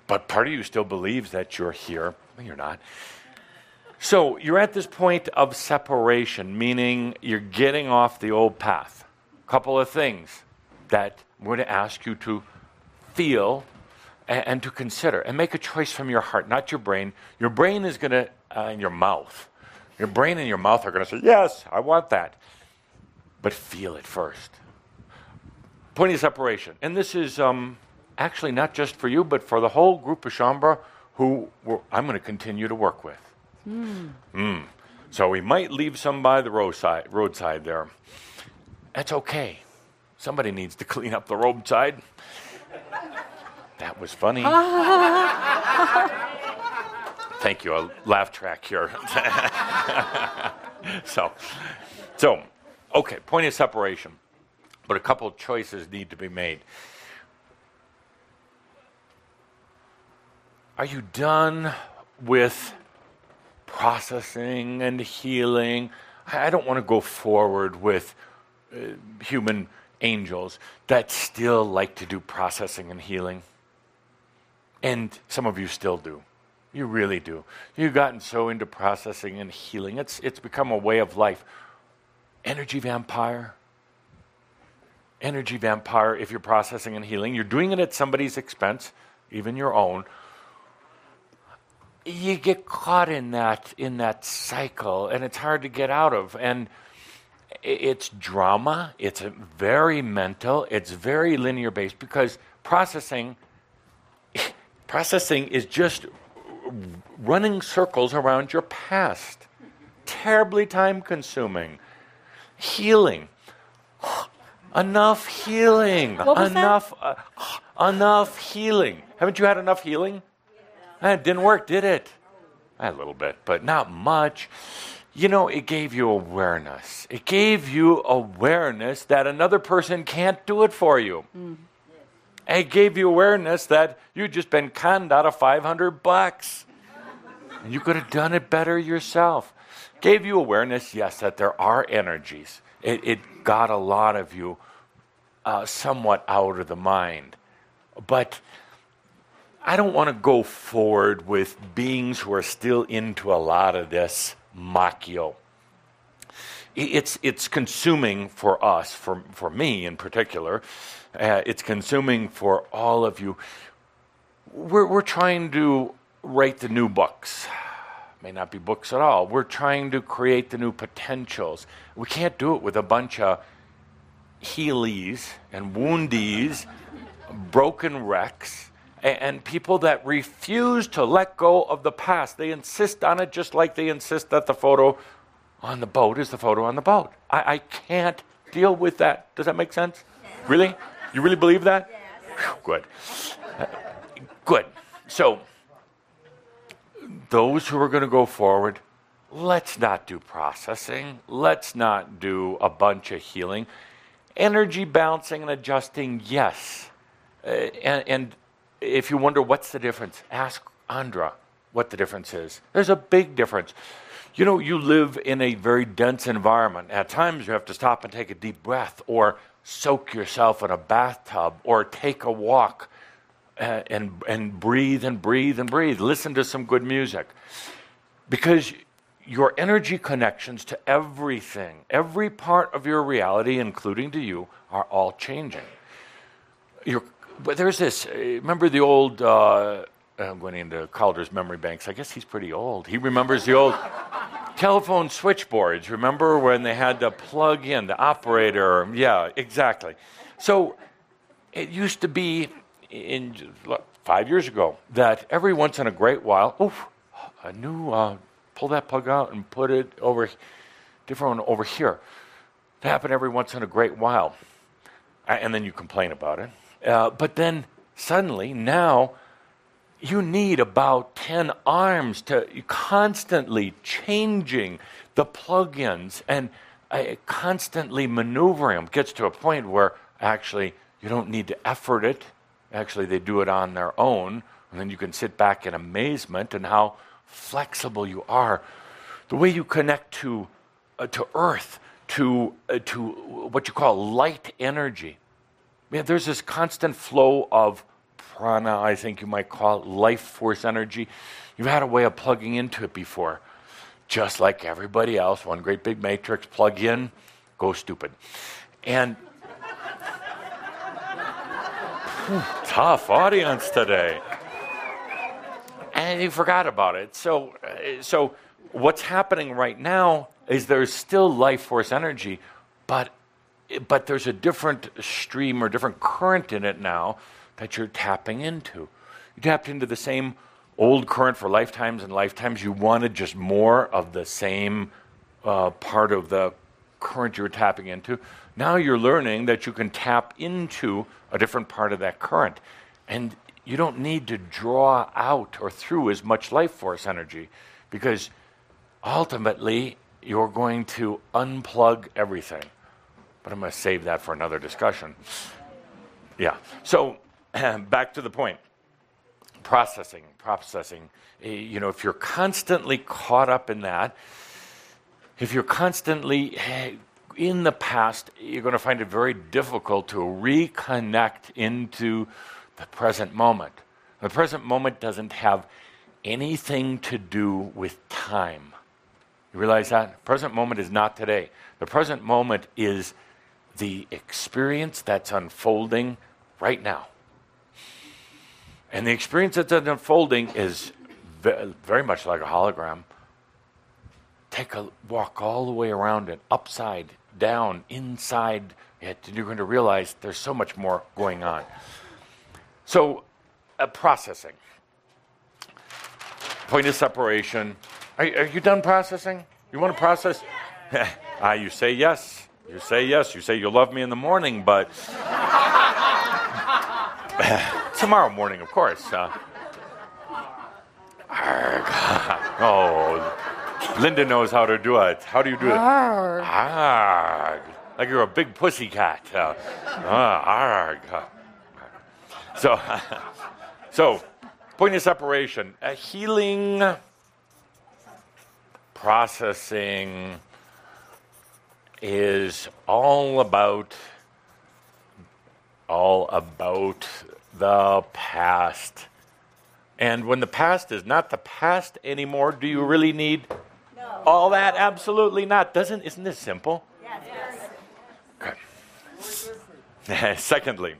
But part of you still believes that you're here. Well, you're not. So you're at this point of separation, meaning you're getting off the old path. A couple of things that I'm going to ask you to feel and, and, to consider and make a choice from your heart, not your brain. Your brain is going to, uh, in your mouth, your brain and your mouth are going to say, Yes, I want that. But feel it first. Point of separation. And this is um, actually not just for you, but for the whole group of Shaumbra who I'm going to continue to work with. Mm. Mm. So we might leave some by the roadside, roadside there. That's okay. Somebody needs to clean up the roadside. That was funny. Thank you. A laugh track here. so, so, okay. Point of separation, but a couple of choices need to be made. Are you done with processing and healing? I don't want to go forward with uh, human angels that still like to do processing and healing. And some of you still do. You really do. You've gotten so into processing and healing. It's, it's become a way of life. Energy vampire. Energy vampire, if you're processing and healing, you're doing it at somebody's expense, even your own. You get caught in that in that cycle, and it's hard to get out of. And it's drama. It's very mental. It's very linear based because processing processing is just running circles around your past. Terribly time consuming. Healing. enough healing. enough uh, enough healing. Haven't you had enough healing? Yeah. It didn't work, did it? A little bit, but not much you know, it gave you awareness. It gave you awareness that another person can't do it for you. Mm. It gave you awareness that you'd just been conned out of 500 bucks. And you could have done it better yourself. Gave you awareness, yes, that there are energies. It, it got a lot of you uh, somewhat out of the mind. But I don't want to go forward with beings who are still into a lot of this machio. It's, it's consuming for us, for, for me in particular. Uh, it's consuming for all of you. We're, we're trying to write the new books. May not be books at all. We're trying to create the new potentials. We can't do it with a bunch of healies and woundies, broken wrecks and people that refuse to let go of the past. They insist on it just like they insist that the photo on the boat is the photo on the boat. I, I can't deal with that. Does that make sense? Yes. Really? You really believe that? Yes. good. Uh, good. So, those who are going to go forward, let's not do processing. Let's not do a bunch of healing. Energy balancing and adjusting, yes. Uh, and, and if you wonder what's the difference, ask Andra what the difference is. There's a big difference. You know, you live in a very dense environment. At times, you have to stop and take a deep breath, or soak yourself in a bathtub, or take a walk. uh, and, and breathe and breathe and breathe. Listen to some good music. Because your energy connections to everything, every part of your reality, including to you, are all changing. You're, but there's this, uh, remember the old, uh, I'm going into Cauldre's memory banks. I guess he's pretty old. He remembers the old telephone switchboards. Remember when they had to plug in the operator? Yeah, exactly. So it used to be in five years ago that every once in a great while, oof, a new uh, pull that plug out and put it over, different one over here. That happened every once in a great while, and then you complain about it. Uh, but then suddenly now you need about 10 arms to constantly changing the plugins and uh, constantly maneuvering them gets to a point where actually you don't need to effort it. Actually they do it on their own. And then you can sit back in amazement and how flexible you are. The way you connect to uh, to earth to uh, to what you call light energy yeah, there's this constant flow of prana, I think you might call it, life force energy. You've had a way of plugging into it before. Just like everybody else, one great big matrix, plug in, go stupid. And tough audience today. And you forgot about it. So, uh, so what's happening right now is there's still life force energy, but but there's a different stream or different current in it now that you're tapping into. You tapped into the same old current for lifetimes and lifetimes. You wanted just more of the same uh, part of the current you were tapping into. Now you're learning that you can tap into a different part of that current. And you don't need to draw out or through as much life force energy because ultimately you're going to unplug everything. But I'm going to save that for another discussion. Yeah. So back to the point processing, processing. Eh, you know, if you're constantly caught up in that, if you're constantly eh, in the past, you're going to find it very difficult to reconnect into the present moment. The present moment doesn't have anything to do with time. You realize that? Present moment is not today. The present moment is the experience that's unfolding right now. And the experience that's unfolding is very much like a hologram. Take a walk all the way around it, upside, down, inside and you're going to realize there's so much more going on. So, uh, processing. Point of separation. Are, are you done processing? You want to process? ah, you say yes. You say yes. You say you'll love me in the morning, but Tomorrow morning, of course. Uh, oh, Linda knows how to do it. How do you do it? Arg. Arg. Like you're a big pussy cat. Uh, arg. So, so, point of separation. A healing, processing is all about all about the past. And when the past is not the past anymore, do you really need no. all that? Absolutely not. Doesn't isn't this simple? Yes. Okay. Secondly,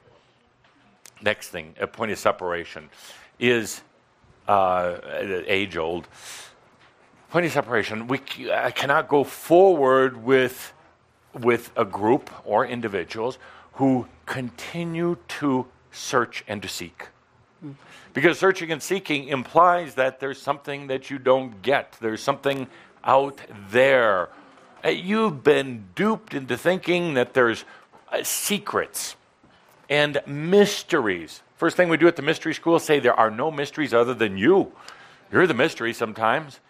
next thing, a point of separation is uh, age old. Point of separation. We I cannot go forward with with a group or individuals who continue to search and to seek. Because searching and seeking implies that there's something that you don't get, there's something out there. Uh, you've been duped into thinking that there's uh, secrets and mysteries. First thing we do at the mystery school say there are no mysteries other than you. You're the mystery sometimes.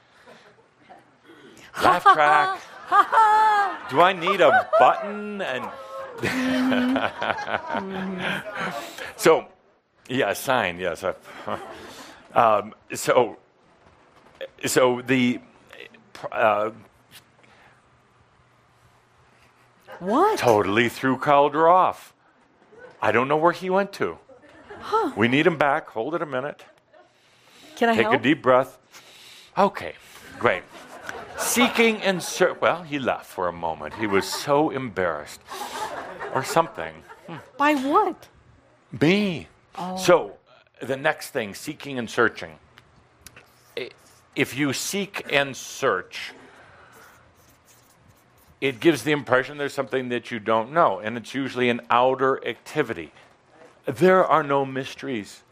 Laugh track. do I need a button and so, yeah, sign, yes. Um, so, so the. Uh, what? Totally threw Cauldre off. I don't know where he went to. Huh. We need him back. Hold it a minute. Can I Take help? a deep breath. Okay, great. Seeking and search. Well, he left for a moment. He was so embarrassed. Or something. Hmm. By what? Me. Oh. So, the next thing seeking and searching. If you seek and search, it gives the impression there's something that you don't know, and it's usually an outer activity. There are no mysteries,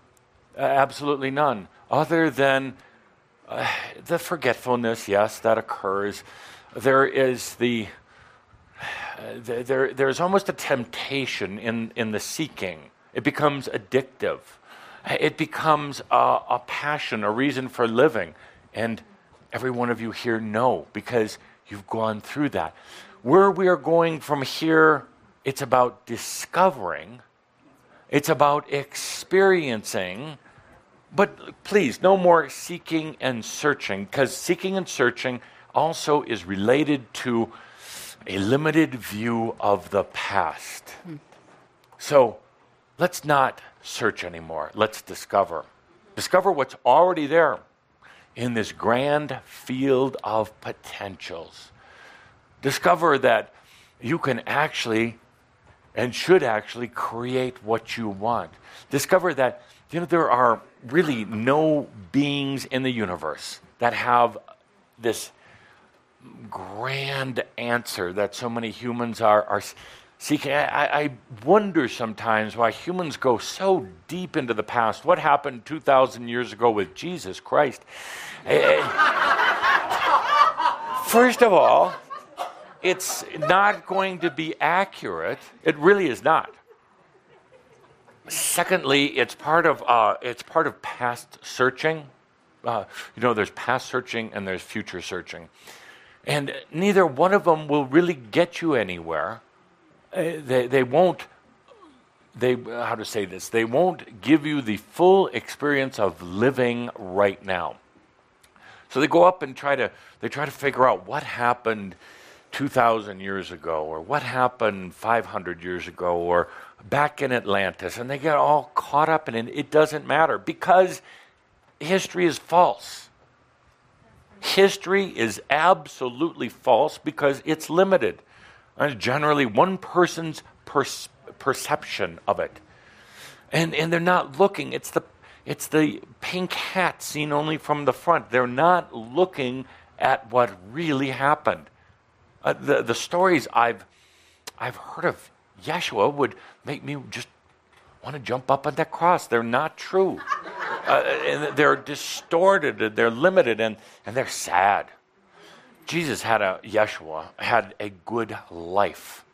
absolutely none, other than the forgetfulness, yes, that occurs. There is the uh, there, there's almost a temptation in, in the seeking. It becomes addictive. It becomes a, a passion, a reason for living. And every one of you here know because you've gone through that. Where we are going from here, it's about discovering, it's about experiencing. But please, no more seeking and searching, because seeking and searching also is related to a limited view of the past. Hmm. So let's not search anymore. Let's discover. Discover what's already there in this grand field of potentials. Discover that you can actually and should actually create what you want. Discover that you know there are really no beings in the universe that have this grand answer that so many humans are, are seeking. I, I wonder sometimes why humans go so deep into the past. What happened 2,000 years ago with Jesus Christ? Eh, First of all, it's not going to be accurate. It really is not. Secondly, it's part of uh, it's part of past searching. Uh, you know, there's past searching and there's future searching, and neither one of them will really get you anywhere. Uh, they they won't. They how to say this? They won't give you the full experience of living right now. So they go up and try to they try to figure out what happened 2000 years ago or what happened 500 years ago or back in Atlantis and they get all caught up in it it doesn't matter because history is false. History is absolutely false because it's limited. And generally one person's pers- perception of it and and they're not looking. It's the it's the pink hat seen only from the front. They're not looking at what really happened. Uh, the the stories I've I've heard of Yeshua would make me just want to jump up on that cross. They're not true. Uh, and they're distorted. and They're limited, and and they're sad. Jesus had a Yeshua had a good life.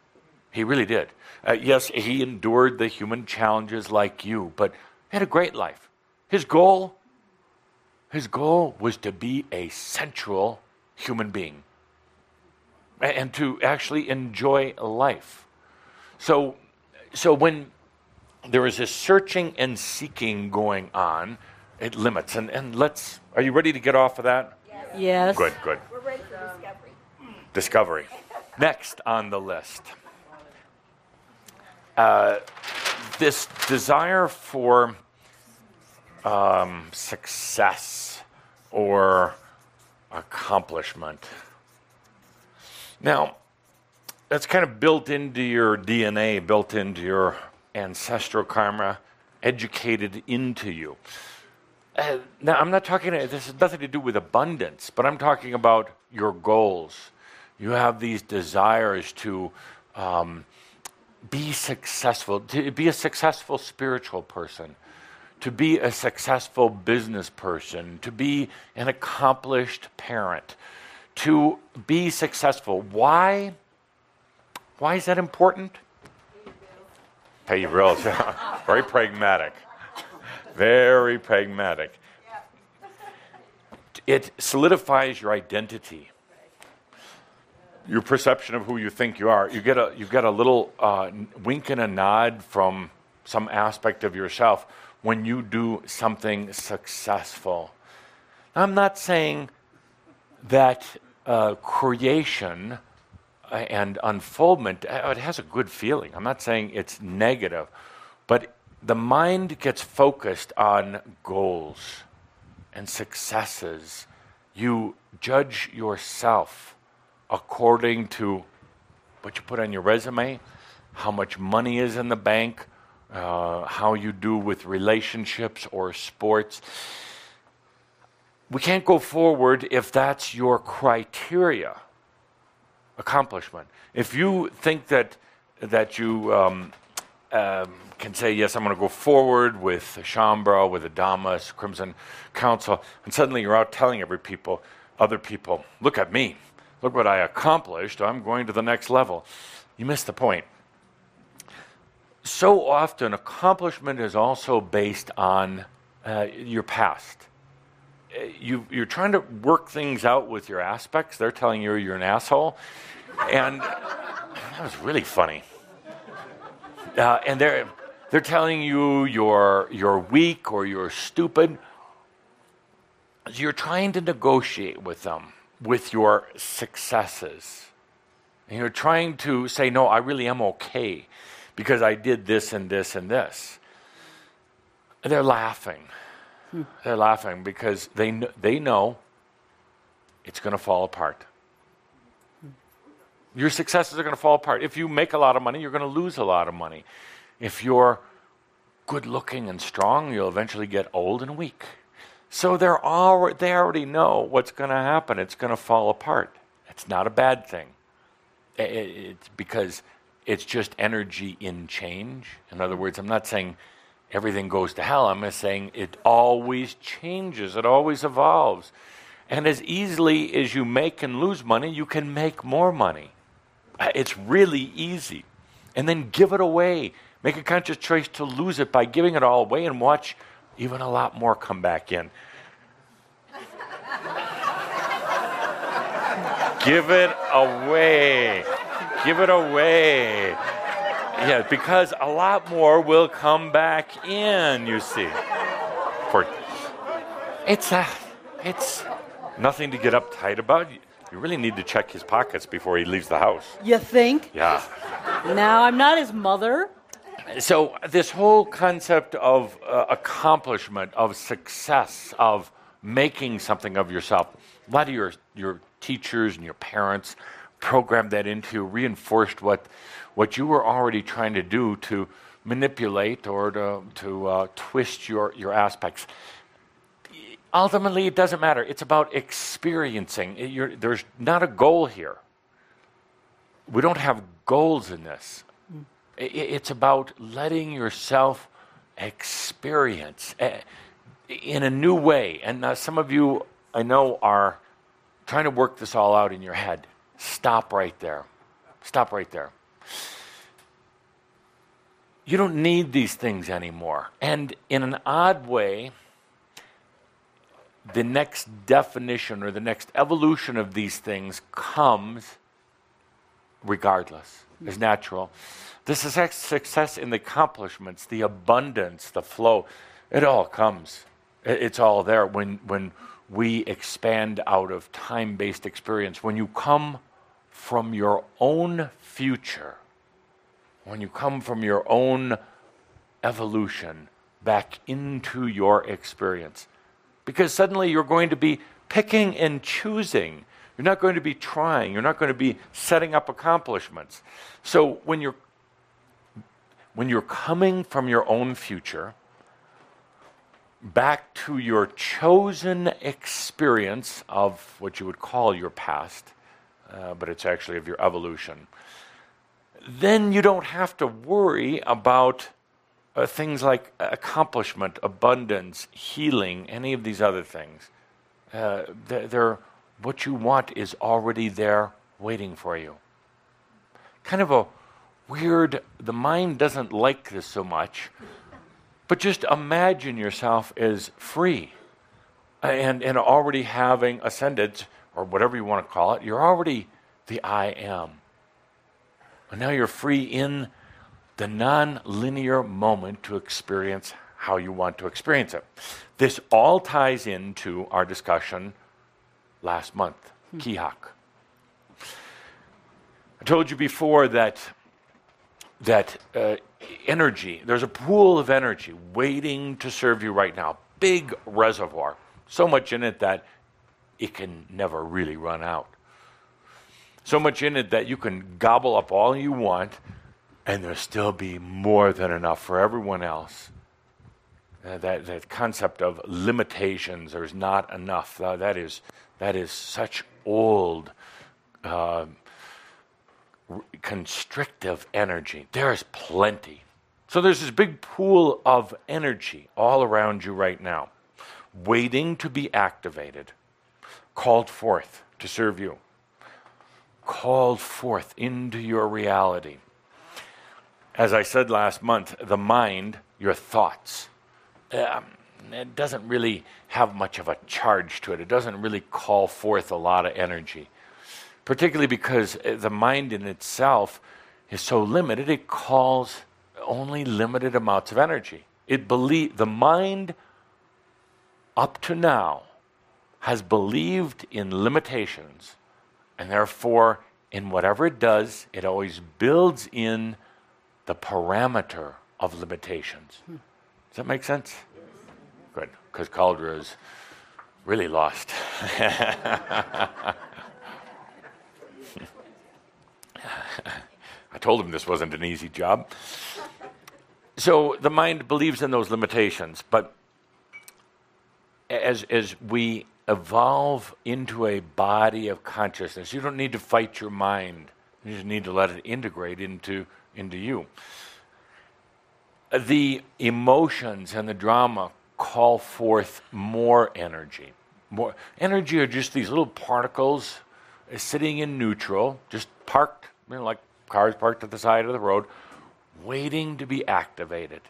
He really did. Uh, yes, he endured the human challenges like you, but he had a great life. His goal, his goal was to be a sensual human being and to actually enjoy life. So, so when there is this searching and seeking going on, it limits. And, and let's, are you ready to get off of that? Yes. Good, good. We're ready for discovery. Discovery. Next on the list. Uh, this desire for um, success or accomplishment. Now, that's kind of built into your DNA, built into your ancestral karma, educated into you. Uh, now, I'm not talking, this has nothing to do with abundance, but I'm talking about your goals. You have these desires to um, be successful, to be a successful spiritual person, to be a successful business person, to be an accomplished parent, to be successful. Why? Why is that important? Pay your bills. Very pragmatic. Very pragmatic. It solidifies your identity, your perception of who you think you are. You get a you get a little uh, wink and a nod from some aspect of yourself when you do something successful. I'm not saying that uh, creation and unfoldment uh, it has a good feeling. I'm not saying it's negative, but the mind gets focused on goals and successes. You judge yourself according to what you put on your resume, how much money is in the bank, uh, how you do with relationships or sports. We can't go forward if that's your criteria. Accomplishment. If you think that that you um, um, can say, yes, I'm going to go forward with Shaumbra, with Adamus, Crimson Council, and suddenly you're out telling every people, other people, look at me, look what I accomplished, I'm going to the next level. You miss the point. So often, accomplishment is also based on uh, your past. You, you're trying to work things out with your aspects. They're telling you you're an asshole. And that was really funny. Uh, and they're, they're telling you you're, you're weak or you're stupid. You're trying to negotiate with them, with your successes. And you're trying to say, no, I really am okay because I did this and this and this. And they're laughing. Hmm. They're laughing because they, kn- they know it's going to fall apart. Your successes are going to fall apart. If you make a lot of money, you're going to lose a lot of money. If you're good looking and strong, you'll eventually get old and weak. So they're all, they already know what's going to happen. It's going to fall apart. It's not a bad thing. It's because it's just energy in change. In other words, I'm not saying everything goes to hell. I'm saying it always changes, it always evolves. And as easily as you make and lose money, you can make more money. Uh, it's really easy. And then give it away. Make a conscious choice to lose it by giving it all away and watch even a lot more come back in. give it away. Give it away. Yeah, because a lot more will come back in, you see. For it's a, it's nothing to get uptight about. You really need to check his pockets before he leaves the house. You think? Yeah. Now, I'm not his mother. So, this whole concept of uh, accomplishment, of success, of making something of yourself, a lot of your, your teachers and your parents programmed that into you, reinforced what, what you were already trying to do to manipulate or to, to uh, twist your, your aspects ultimately it doesn't matter. It's about experiencing. It, there's not a goal here. We don't have goals in this. It, it's about letting yourself experience eh, in a new way. And uh, some of you, I know, are trying to work this all out in your head. Stop right there. Stop right there. You don't need these things anymore. And in an odd way, the next definition or the next evolution of these things comes regardless, is natural. The success in the accomplishments, the abundance, the flow, it all comes. It's all there when, when we expand out of time based experience. When you come from your own future, when you come from your own evolution back into your experience, because suddenly you're going to be picking and choosing. You're not going to be trying. You're not going to be setting up accomplishments. So when you're when you're coming from your own future back to your chosen experience of what you would call your past, uh, but it's actually of your evolution, then you don't have to worry about uh, things like accomplishment, abundance, healing, any of these other things. Uh, they're, what you want is already there waiting for you. Kind of a weird, the mind doesn't like this so much, but just imagine yourself as free and, and already having ascended, or whatever you want to call it, you're already the I am. And now you're free in the non-linear moment to experience how you want to experience it. This all ties into our discussion last month, hmm. Kihak. I told you before that that uh, energy, there's a pool of energy waiting to serve you right now. Big reservoir. So much in it that it can never really run out. So much in it that you can gobble up all you want and there'll still be more than enough for everyone else. Uh, that, that concept of limitations, there's not enough, uh, that, is, that is such old, uh, constrictive energy. There's plenty. So there's this big pool of energy all around you right now, waiting to be activated, called forth to serve you, called forth into your reality. As I said last month, the mind, your thoughts, um, it doesn't really have much of a charge to it. It doesn't really call forth a lot of energy, particularly because uh, the mind in itself is so limited, it calls only limited amounts of energy. It believe the mind up to now has believed in limitations, and therefore, in whatever it does, it always builds in the parameter of limitations. Hmm. Does that make sense? Good, because Cauldre is really lost. I told him this wasn't an easy job. So the mind believes in those limitations, but as, as we evolve into a body of consciousness, you don't need to fight your mind. You just need to let it integrate into, into you the emotions and the drama call forth more energy. More energy are just these little particles sitting in neutral, just parked, you know, like cars parked at the side of the road, waiting to be activated.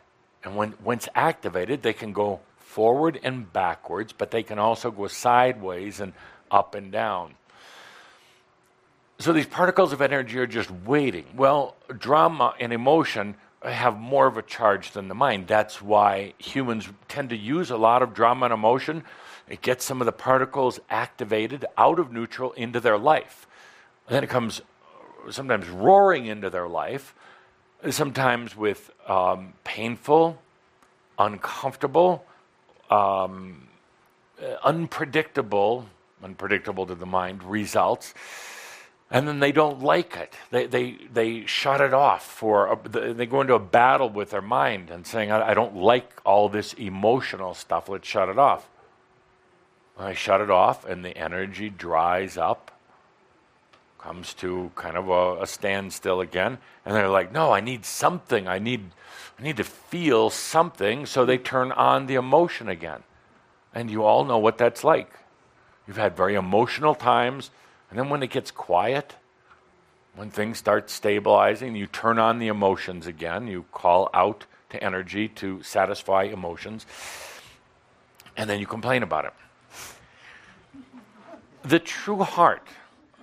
And when once activated, they can go forward and backwards, but they can also go sideways and up and down. So these particles of energy are just waiting. Well, drama and emotion have more of a charge than the mind. That's why humans tend to use a lot of drama and emotion. It gets some of the particles activated out of neutral into their life. And then it comes sometimes roaring into their life, sometimes with um, painful, uncomfortable, um, unpredictable, unpredictable to the mind results and then they don't like it. They, they, they shut it off for, a, they go into a battle with their mind and saying, I, I don't like all this emotional stuff, let's shut it off. I shut it off, and the energy dries up, comes to kind of a, a standstill again, and they're like, no, I need something. I need, I need to feel something, so they turn on the emotion again. And you all know what that's like. You've had very emotional times and then when it gets quiet, when things start stabilizing, you turn on the emotions again. You call out to energy to satisfy emotions. And then you complain about it. The true heart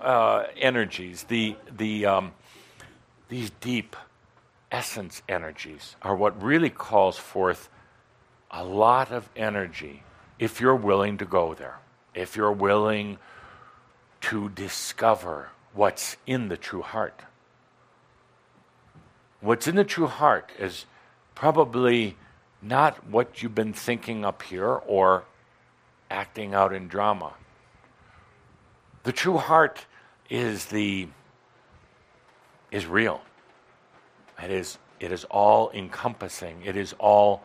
uh, energies, the, the, um, these deep essence energies, are what really calls forth a lot of energy if you're willing to go there. If you're willing to discover what's in the true heart. What's in the true heart is probably not what you've been thinking up here or acting out in drama. The true heart is the is real. It is it is all encompassing. It is all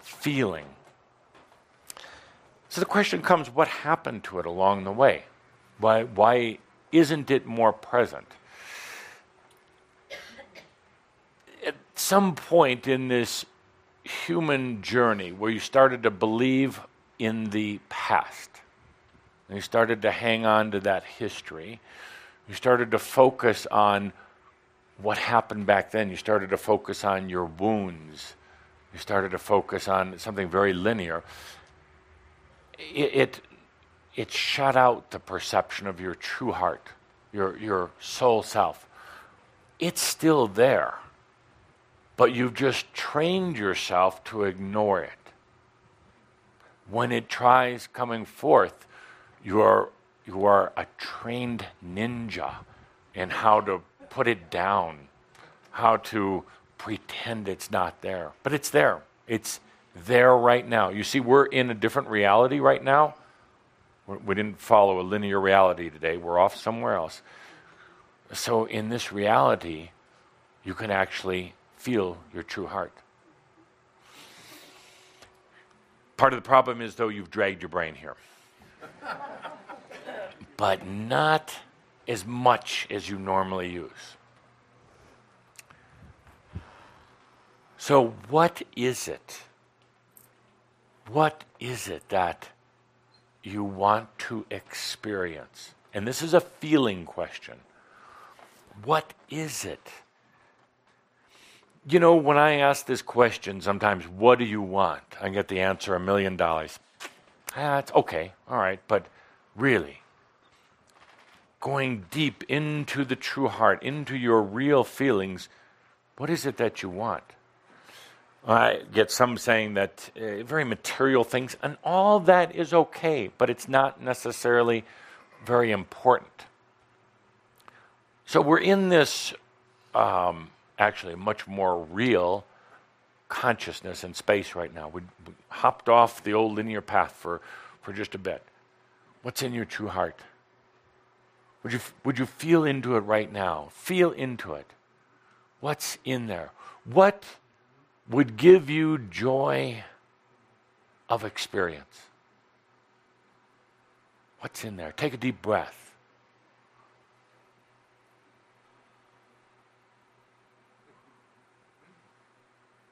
feeling. So the question comes what happened to it along the way? Why, why isn't it more present? At some point in this human journey where you started to believe in the past, and you started to hang on to that history, you started to focus on what happened back then. You started to focus on your wounds. You started to focus on something very linear. It, it it shut out the perception of your true heart, your, your soul self. It's still there, but you've just trained yourself to ignore it. When it tries coming forth, you are, you are a trained ninja in how to put it down, how to pretend it's not there. But it's there. It's there right now. You see, we're in a different reality right now. We didn't follow a linear reality today. We're off somewhere else. So, in this reality, you can actually feel your true heart. Part of the problem is, though, you've dragged your brain here. but not as much as you normally use. So, what is it? What is it that you want to experience? And this is a feeling question. What is it? You know, when I ask this question, sometimes, what do you want? I get the answer a million dollars. Ah, it's okay, all right, but really, going deep into the true heart, into your real feelings, what is it that you want? I get some saying that uh, very material things, and all that is okay, but it's not necessarily very important. So we're in this um, actually much more real consciousness and space right now. We, we hopped off the old linear path for, for just a bit. What's in your true heart? Would you, would you feel into it right now? Feel into it. What's in there? What would give you joy of experience? What's in there? Take a deep breath.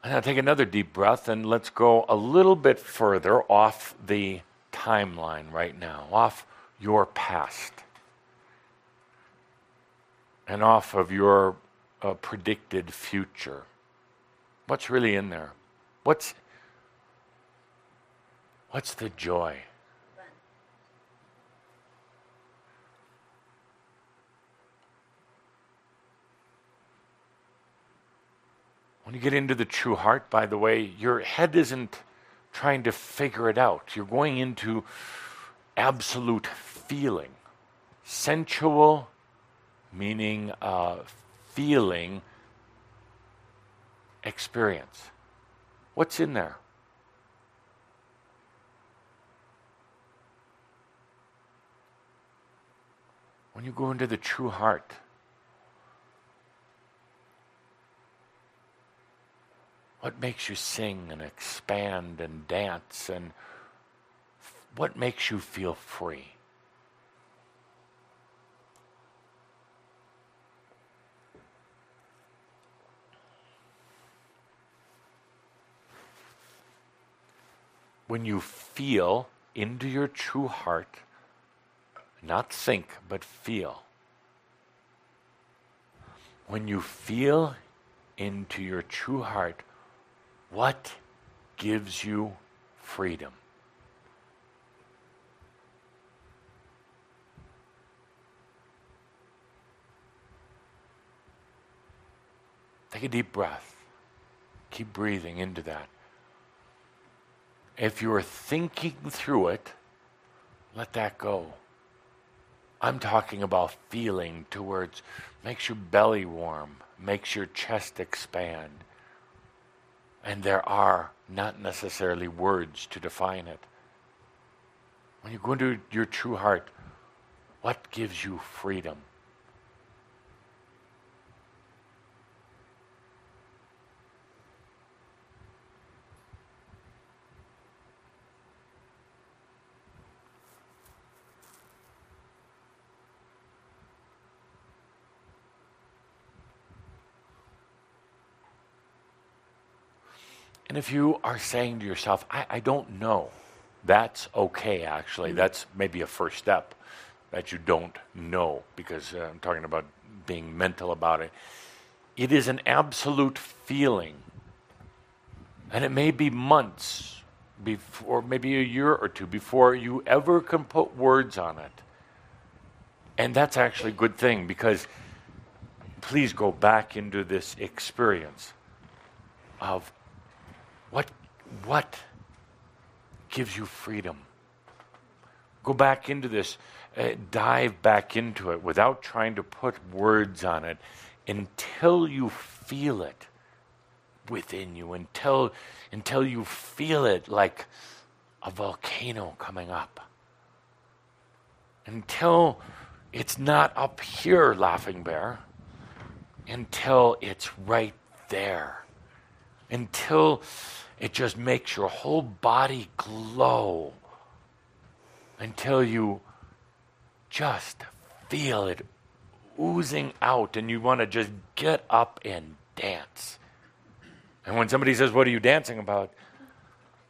And now take another deep breath and let's go a little bit further off the timeline right now, off your past, and off of your uh, predicted future. What's really in there? What's, what's the joy? When you get into the true heart, by the way, your head isn't trying to figure it out. You're going into absolute feeling. Sensual, meaning uh, feeling experience. What's in there? When you go into the true heart, What makes you sing and expand and dance? And what makes you feel free? When you feel into your true heart, not think, but feel. When you feel into your true heart, what gives you freedom? Take a deep breath. Keep breathing into that. If you're thinking through it, let that go. I'm talking about feeling towards makes your belly warm, makes your chest expand, and there are not necessarily words to define it. When you go into your true heart, what gives you freedom? And if you are saying to yourself, I, I don't know, that's okay, actually. That's maybe a first step that you don't know, because uh, I'm talking about being mental about it. It is an absolute feeling. And it may be months before, maybe a year or two before you ever can put words on it. And that's actually a good thing because please go back into this experience of what, what gives you freedom? Go back into this, uh, dive back into it without trying to put words on it until you feel it within you until until you feel it like a volcano coming up. Until it's not up here, laughing bear, until it's right there. Until it just makes your whole body glow. Until you just feel it oozing out and you want to just get up and dance. And when somebody says, What are you dancing about?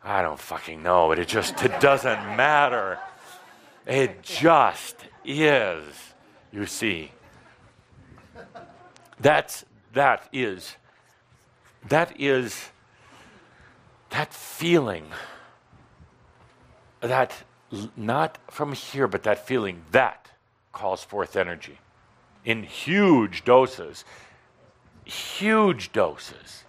I don't fucking know, but it just it doesn't matter. It just is, you see. That's that is that is that feeling that not from here but that feeling that calls forth energy in huge doses huge doses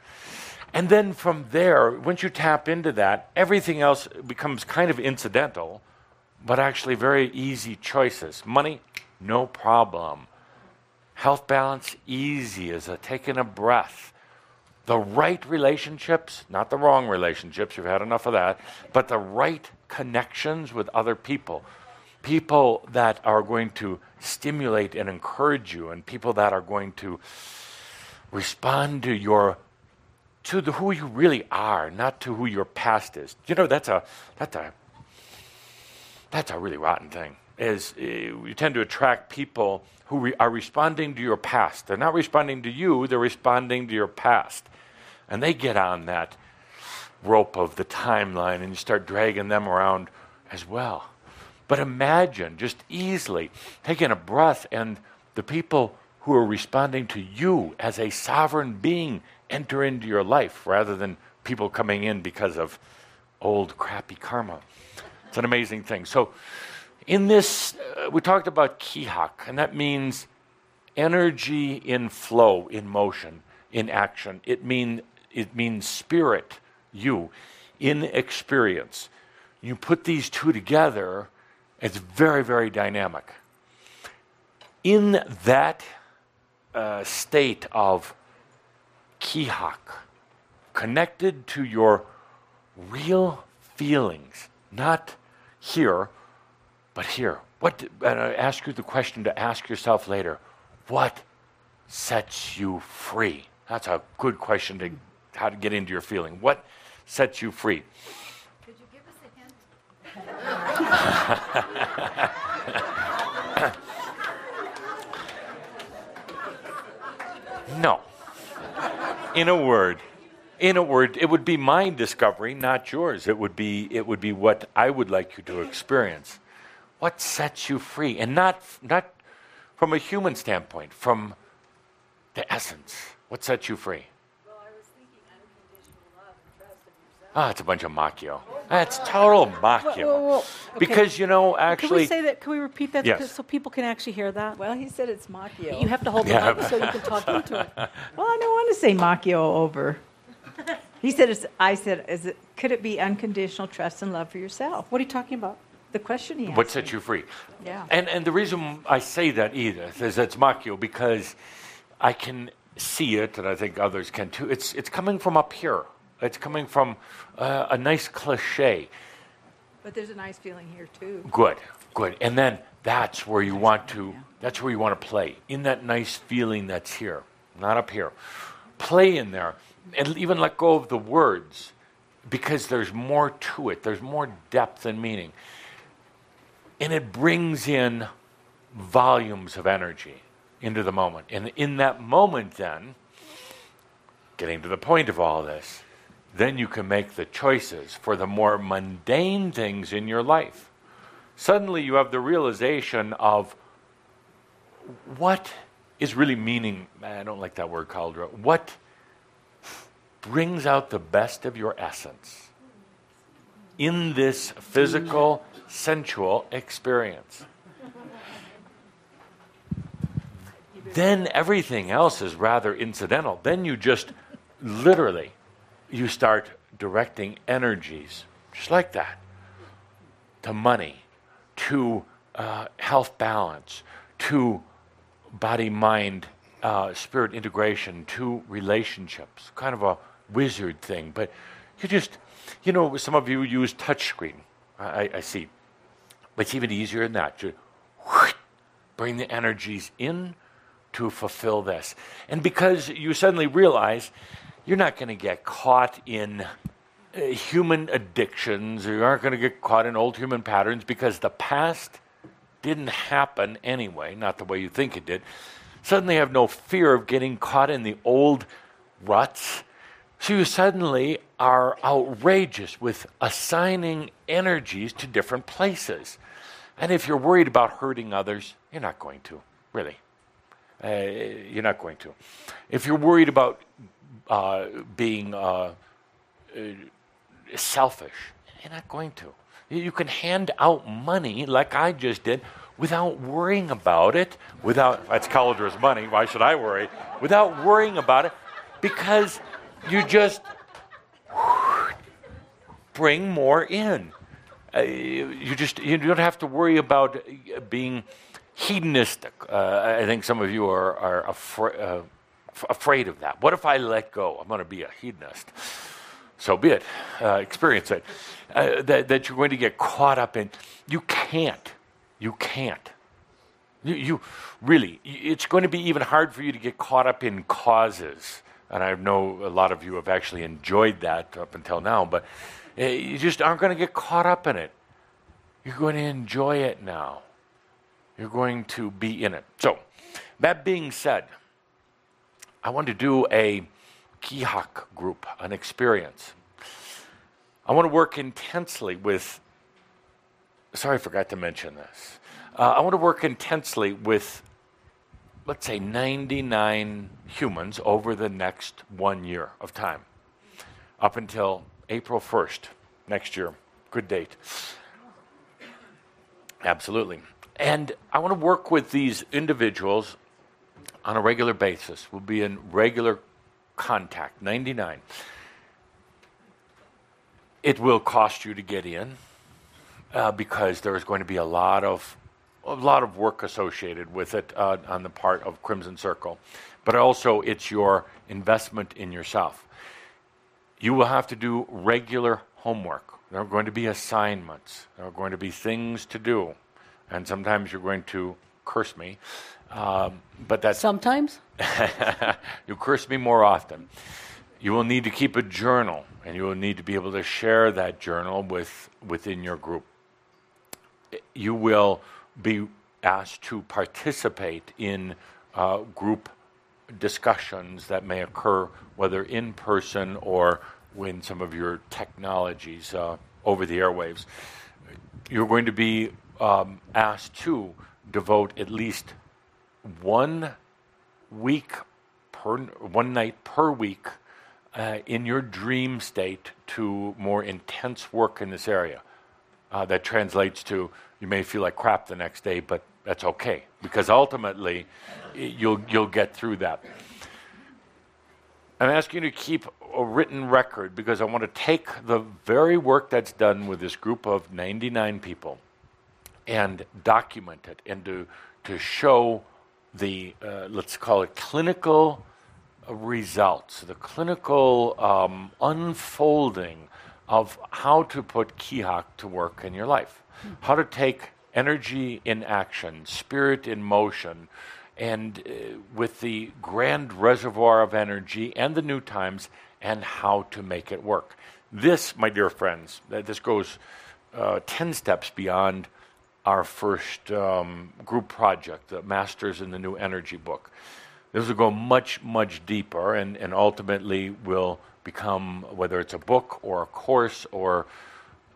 and then from there, once you tap into that, everything else becomes kind of incidental, but actually very easy choices. Money, no problem. Health balance, easy as a taking a breath. The right relationships, not the wrong relationships, you've had enough of that, but the right connections with other people. People that are going to stimulate and encourage you, and people that are going to respond to your to the, who you really are, not to who your past is. You know, that's a that's a that's a really rotten thing. Is uh, you tend to attract people who re- are responding to your past. They're not responding to you; they're responding to your past, and they get on that rope of the timeline, and you start dragging them around as well. But imagine just easily taking a breath, and the people who are responding to you as a sovereign being enter into your life rather than people coming in because of old crappy karma. It's an amazing thing. So, in this, uh, we talked about kihak, and that means energy in flow, in motion, in action. It, mean, it means spirit, you, in experience. You put these two together, it's very, very dynamic. In that uh, state of kihak, connected to your real feelings, not here, but here. What, and I ask you the question to ask yourself later what sets you free? That's a good question to how to get into your feeling. What sets you free? Could you give us a hint? no in a word, in a word, it would be my discovery, not yours. It would be it would be what I would like you to experience. What sets you free, and not not from a human standpoint, from the essence. What sets you free? Well, I was thinking unconditional love and trust. Ah, it's a bunch of machio. That's total machio. Whoa, whoa, whoa. Okay. Because you know, actually, Can we say that? Can we repeat that Yes. so people can actually hear that? Well, he said it's Macchio. You have to hold Yeah. it up so you can talk into it. well, I don't want to say Macchio over. He said it's. I said, is it? Could it be unconditional trust and love for yourself? What are you talking about? The question he what sets you free? Yeah. And and the reason I say that, Edith, is it's machio because I can see it, and I think others can too. It's it's coming from up here. It's coming from uh, a nice cliche. But there's a nice feeling here too. Good, good. And then that's where you want to. That's where you want to play in that nice feeling that's here, not up here. Play in there, and even let go of the words, because there's more to it. There's more depth and meaning, and it brings in volumes of energy into the moment. And in that moment, then, getting to the point of all this, then you can make the choices for the more mundane things in your life. Suddenly you have the realization of what is really meaning. I don't like that word, Cauldre. What brings out the best of your essence in this physical, sensual experience? then everything else is rather incidental. Then you just literally you start directing energies just like that to money, to uh, health balance, to body mind uh, spirit integration to relationships, kind of a wizard thing. But you just, you know, some of you use touchscreen. I, I see. But it's even easier than that. Just bring the energies in to fulfill this. And because you suddenly realize you're not going to get caught in uh, human addictions, or you aren't going to get caught in old human patterns because the past didn't happen anyway, not the way you think it did. Suddenly have no fear of getting caught in the old ruts. So you suddenly are outrageous with assigning energies to different places. And if you're worried about hurting others, you're not going to, really. Uh, you're not going to. If you're worried about uh, being uh, uh selfish, you're not going to. You can hand out money like I just did without worrying about it. Without that's Cauldre's money. Why should I worry? Without worrying about it, because you just bring more in. Uh, you just you don't have to worry about being hedonistic. Uh, I think some of you are, are afra- uh, f- afraid of that. What if I let go? I'm going to be a hedonist. So be it. Uh, experience it. Uh, that, that you're going to get caught up in. You can't. You can't. You, you, really, it's going to be even hard for you to get caught up in causes. And I know a lot of you have actually enjoyed that up until now, but uh, you just aren't going to get caught up in it. You're going to enjoy it now. You're going to be in it. So, that being said, I want to do a Kihak group, an experience. I want to work intensely with, sorry, I forgot to mention this. Uh, I want to work intensely with, let's say, 99 humans over the next one year of time, up until April 1st next year. Good date. Absolutely. And I want to work with these individuals on a regular basis. We'll be in regular contact, 99. It will cost you to get in uh, because there is going to be a lot of a lot of work associated with it uh, on the part of Crimson Circle, but also it's your investment in yourself. You will have to do regular homework. There are going to be assignments. There are going to be things to do and sometimes you're going to curse me. Um, but that's sometimes you curse me more often. You will need to keep a journal, and you will need to be able to share that journal with within your group. You will be asked to participate in uh, group discussions that may occur, whether in person or when some of your technologies uh, over the airwaves. You're going to be um, asked to devote at least one week per one night per week uh, in your dream state to more intense work in this area. Uh, that translates to you may feel like crap the next day, but that's okay because ultimately you'll you'll get through that. I'm asking you to keep a written record because I want to take the very work that's done with this group of 99 people and document it and to, to show the, uh, let's call it clinical results, the clinical um, unfolding of how to put Kihak to work in your life. How to take energy in action, spirit in motion, and uh, with the grand reservoir of energy and the new times, and how to make it work. This, my dear friends, this goes uh, 10 steps beyond our first um, group project, the Masters in the New Energy book. This will go much, much deeper and, and ultimately will become, whether it's a book or a course or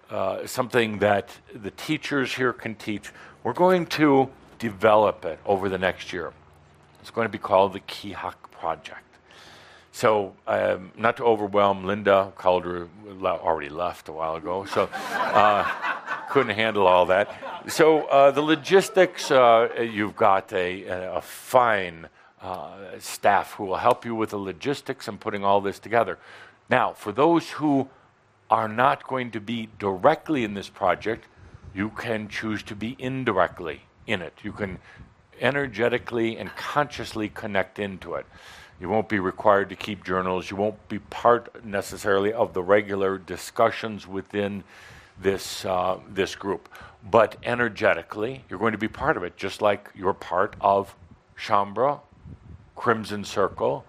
uh, something that the teachers here can teach, we're going to develop it over the next year. It's going to be called the Kihak Project. So, um, not to overwhelm Linda, Cauldre already left a while ago, so uh, couldn't handle all that. So, uh, the logistics, uh, you've got a, a fine uh, staff who will help you with the logistics and putting all this together. Now, for those who are not going to be directly in this project, you can choose to be indirectly in it. You can energetically and consciously connect into it. You won't be required to keep journals. You won't be part necessarily of the regular discussions within this, uh, this group. But energetically, you're going to be part of it, just like you're part of Shaumbra, Crimson Circle,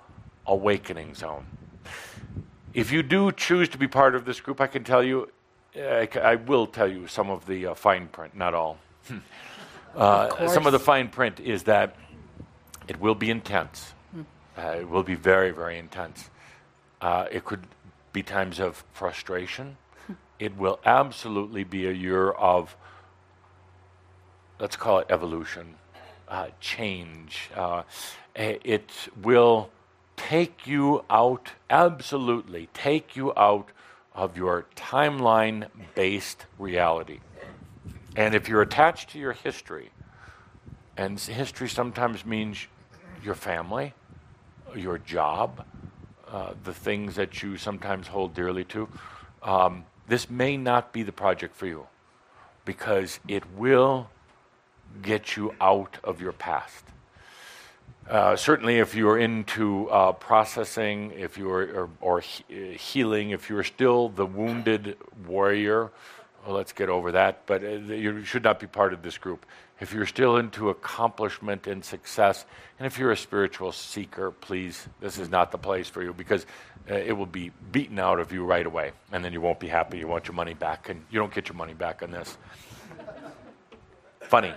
Awakening Zone. If you do choose to be part of this group, I can tell you, I, I will tell you some of the uh, fine print, not all. uh, some of the fine print is that it will be intense. Uh, it will be very, very intense. Uh, it could be times of frustration. it will absolutely be a year of, let's call it evolution, uh, change. Uh, it will take you out, absolutely take you out of your timeline based reality. And if you're attached to your history, and history sometimes means your family, your job, uh, the things that you sometimes hold dearly to, um, this may not be the project for you because it will get you out of your past. Uh, certainly, if you're into uh, processing, if you're or, or he- healing, if you're still the wounded warrior, well, let's get over that. But uh, you should not be part of this group if you're still into accomplishment and success, and if you're a spiritual seeker, please, this is not the place for you because uh, it will be beaten out of you right away, and then you won't be happy. You want your money back, and you don't get your money back on this. Funny.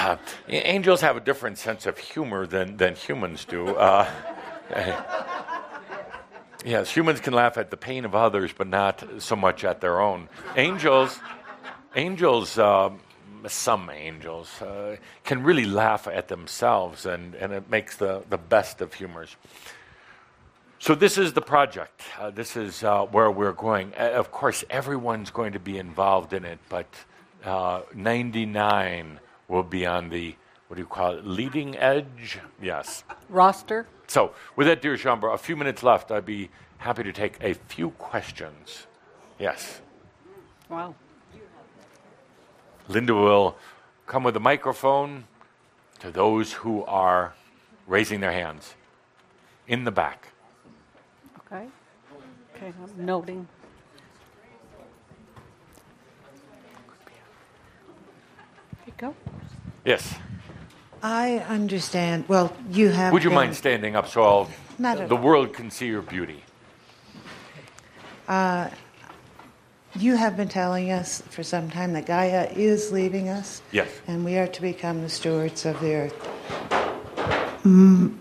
Uh, angels have a different sense of humor than, than humans do. Uh, yes, humans can laugh at the pain of others, but not so much at their own. Angels angels, uh, some angels, uh, can really laugh at themselves, and, and it makes the, the best of humors. So, this is the project. Uh, this is uh, where we're going. of course, everyone's going to be involved in it, but uh, 99 will be on the, what do you call it, leading edge? Yes. Roster? So, with that, dear Shaumbra, a few minutes left. I'd be happy to take a few questions. Yes. Wow. Linda will come with a microphone to those who are raising their hands in the back. Okay. Okay, I'm noting. Here you go. Yes. I understand. Well, you have. Would you been- mind standing up so I'll, Not the all. world can see your beauty? You have been telling us for some time that Gaia is leaving us. Yes. And we are to become the stewards of the earth. Mm.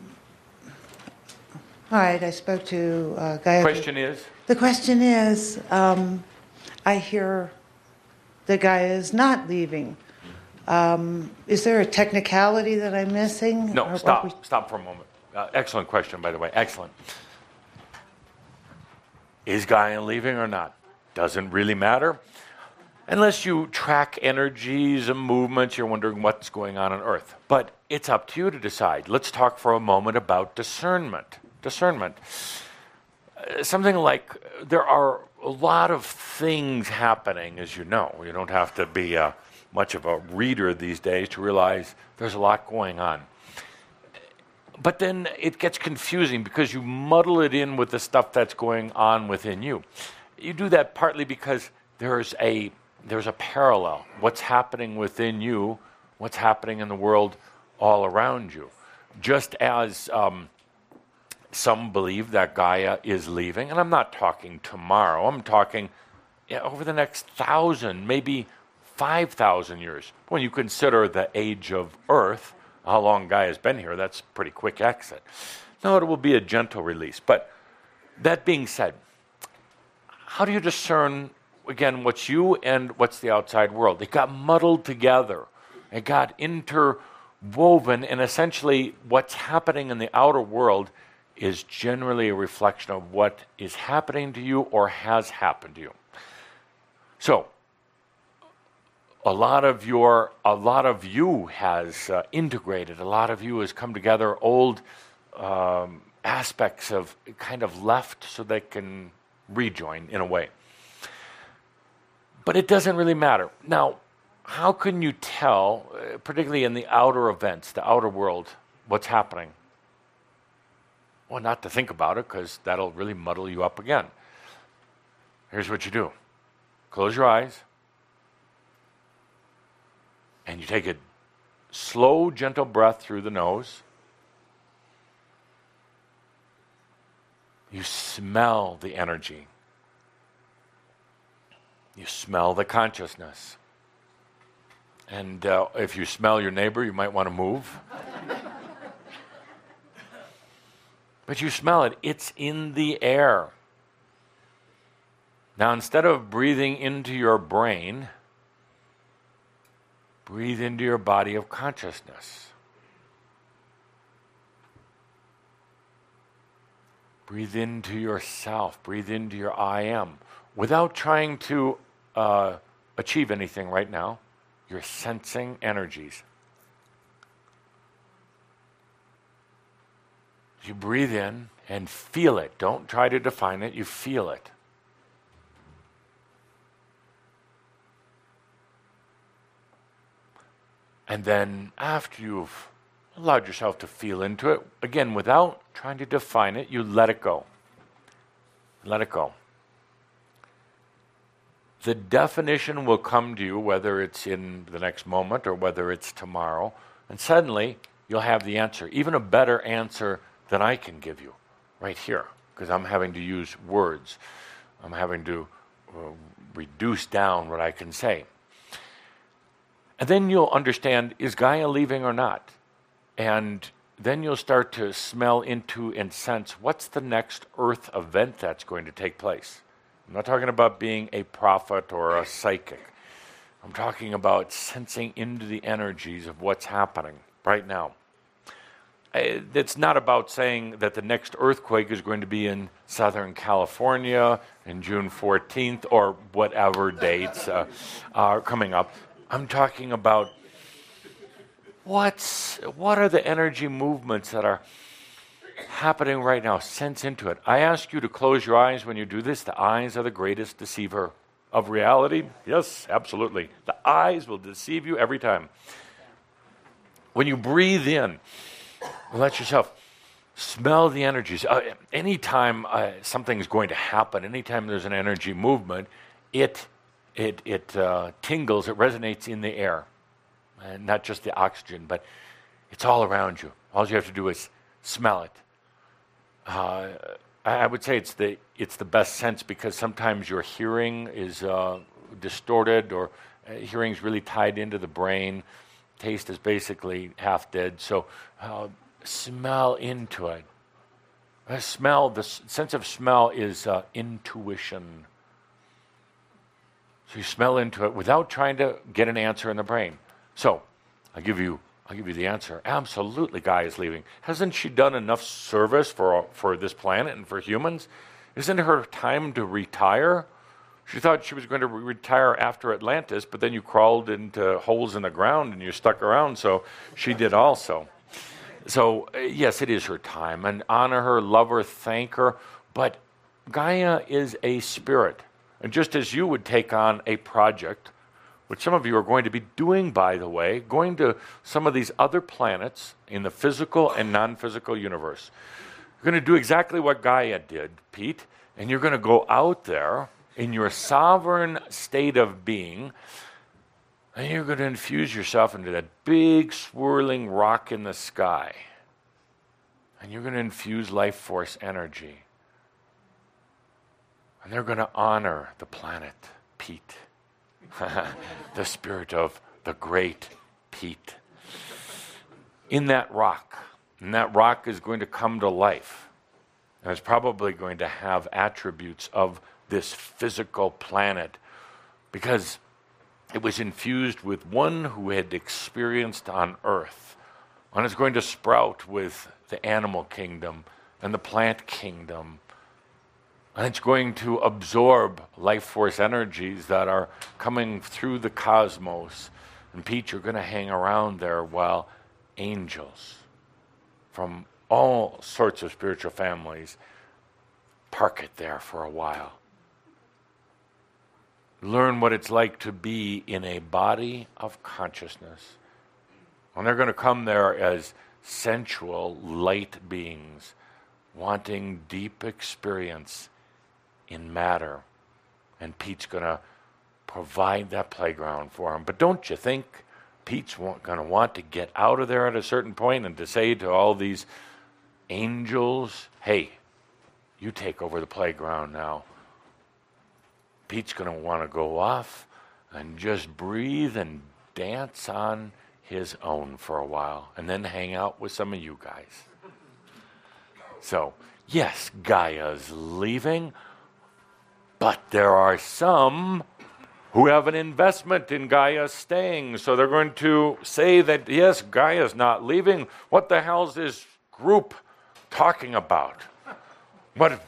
All right, I spoke to uh, Gaia. Question is? The question is um, I hear that Gaia is not leaving. Um, is there a technicality that I'm missing? No, what stop. we- Stop for a moment. Uh, excellent question, by the way. Excellent. Is Gaia leaving or not? Doesn't really matter. Unless you track energies and movements, you're wondering what's going on on Earth. But it's up to you to decide. Let's talk for a moment about discernment. Discernment. Uh, something like there are a lot of things happening, as you know. You don't have to be uh, much of a reader these days to realize there's a lot going on but then it gets confusing because you muddle it in with the stuff that's going on within you. You do that partly because there's a there's a parallel. What's happening within you, what's happening in the world all around you. Just as um, some believe that Gaia is leaving, and I'm not talking tomorrow. I'm talking yeah, over the next thousand, maybe five thousand years. When you consider the age of Earth, how long Gaia has been here, that's pretty quick exit. No, it will be a gentle release. But that being said, how do you discern again what's you and what's the outside world? It got muddled together. It got interwoven, and essentially, what's happening in the outer world is generally a reflection of what is happening to you or has happened to you. So, a lot of your a lot of you has uh, integrated. A lot of you has come together old um, aspects of kind of left so they can rejoin in a way. But it doesn't really matter. Now how can you tell, uh, particularly in the outer events, the outer world, what's happening? Well, not to think about it, because that'll really muddle you up again. Here's what you do. Close your eyes, and you take a slow, gentle breath through the nose. You smell the energy. You smell the consciousness. And uh, if you smell your neighbor, you might want to move. but you smell it, it's in the air. Now, instead of breathing into your brain, breathe into your body of consciousness. Breathe into yourself. Breathe into your I am without trying to uh, achieve anything right now. You're sensing energies. You breathe in and feel it. Don't try to define it, you feel it. And then, after you've allowed yourself to feel into it, again, without trying to define it, you let it go. Let it go the definition will come to you, whether it's in the next moment or whether it's tomorrow, and suddenly you'll have the answer, even a better answer than I can give you right here, because I'm having to use words. I'm having to uh, reduce down what I can say. And then you'll understand is Gaia leaving or not? And then you'll start to smell into and sense what's the next Earth event that's going to take place. I'm not talking about being a prophet or a psychic. I'm talking about sensing into the energies of what's happening right now. It's not about saying that the next earthquake is going to be in Southern California in June 14th or whatever dates uh, are coming up. I'm talking about what's what are the energy movements that are happening right now. Sense into it. I ask you to close your eyes when you do this. The eyes are the greatest deceiver of reality. Yes, absolutely. The eyes will deceive you every time. When you breathe in, let yourself smell the energies. Uh, anytime uh, something's going to happen, anytime there's an energy movement, it it it uh, tingles. It resonates in the air, and not just the oxygen, but it's all around you. All you have to do is smell it. Uh, I would say it's the it's the best sense because sometimes your hearing is uh, distorted or uh, hearing is really tied into the brain. Taste is basically half dead. So uh, smell into it. Smell the s- sense of smell is uh, intuition. So you smell into it without trying to get an answer in the brain. So I give you I'll give you the answer. Absolutely, Gaia is leaving. Hasn't she done enough service for, for this planet and for humans? Isn't her time to retire? She thought she was going to retire after Atlantis, but then you crawled into holes in the ground and you stuck around, so she did also. So, uh, yes, it is her time. And honor her, love her, thank her. But Gaia is a spirit. And just as you would take on a project, which some of you are going to be doing, by the way, going to some of these other planets in the physical and non physical universe. You're going to do exactly what Gaia did, Pete, and you're going to go out there in your sovereign state of being, and you're going to infuse yourself into that big swirling rock in the sky. And you're going to infuse life force energy. And they're going to honor the planet, Pete. the spirit of the great Pete. In that rock, and that rock is going to come to life. And it's probably going to have attributes of this physical planet because it was infused with one who had experienced on earth. And it's going to sprout with the animal kingdom and the plant kingdom and it's going to absorb life force energies that are coming through the cosmos. And Pete, you're going to hang around there while angels from all sorts of spiritual families park it there for a while. learn what it's like to be in a body of consciousness. And they're going to come there as sensual, light beings, wanting deep experience in matter. And Pete's going to provide that playground for him. But don't you think Pete's going to want to get out of there at a certain point and to say to all these angels, hey, you take over the playground now. Pete's going to want to go off and just breathe and dance on his own for a while and then hang out with some of you guys. So, yes, Gaia's leaving, but there are some who have an investment in Gaia staying. So they're going to say that, yes, Gaia's not leaving. What the hell's this group talking about? What,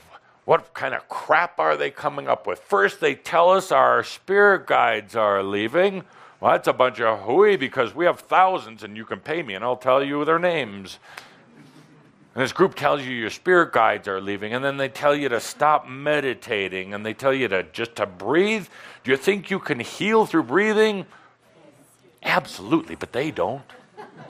what kind of crap are they coming up with? First, they tell us our spirit guides are leaving. Well, that's a bunch of hooey because we have thousands and you can pay me and I'll tell you their names. And this group tells you your spirit guides are leaving, and then they tell you to stop meditating, and they tell you to just to breathe. Do you think you can heal through breathing? Absolutely, but they don't.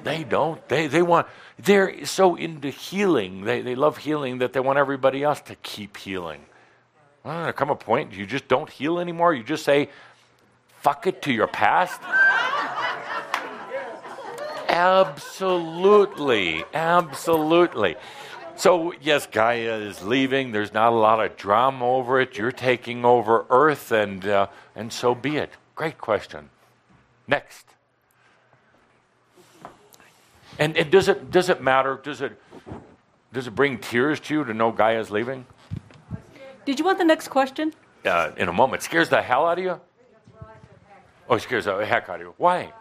They don't. They they want they're so into healing. They they love healing that they want everybody else to keep healing. Well, there come a point you just don't heal anymore. You just say, fuck it to your past. Absolutely. Absolutely. So, yes, Gaia is leaving. There's not a lot of drama over it. You're taking over Earth, and, uh, and so be it. Great question. Next. And, and does, it, does it matter? Does it, does it bring tears to you to know Gaia's leaving? Did you want the next question? Uh, in a moment. Scares the hell out of you? Oh, scares the heck out of you. Why?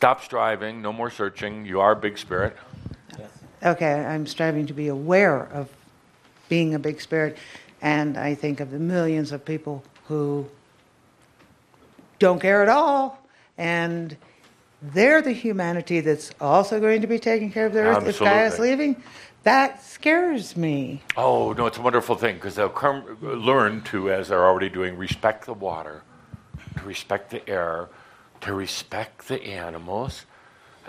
Stop striving, no more searching. You are a big spirit. Okay, I'm striving to be aware of being a big spirit, and I think of the millions of people who don't care at all, and they're the humanity that's also going to be taking care of the earth if Gaia's Absolutely. leaving. That scares me. Oh, no, it's a wonderful thing because they'll come, learn to, as they're already doing, respect the water, to respect the air, to respect the animals.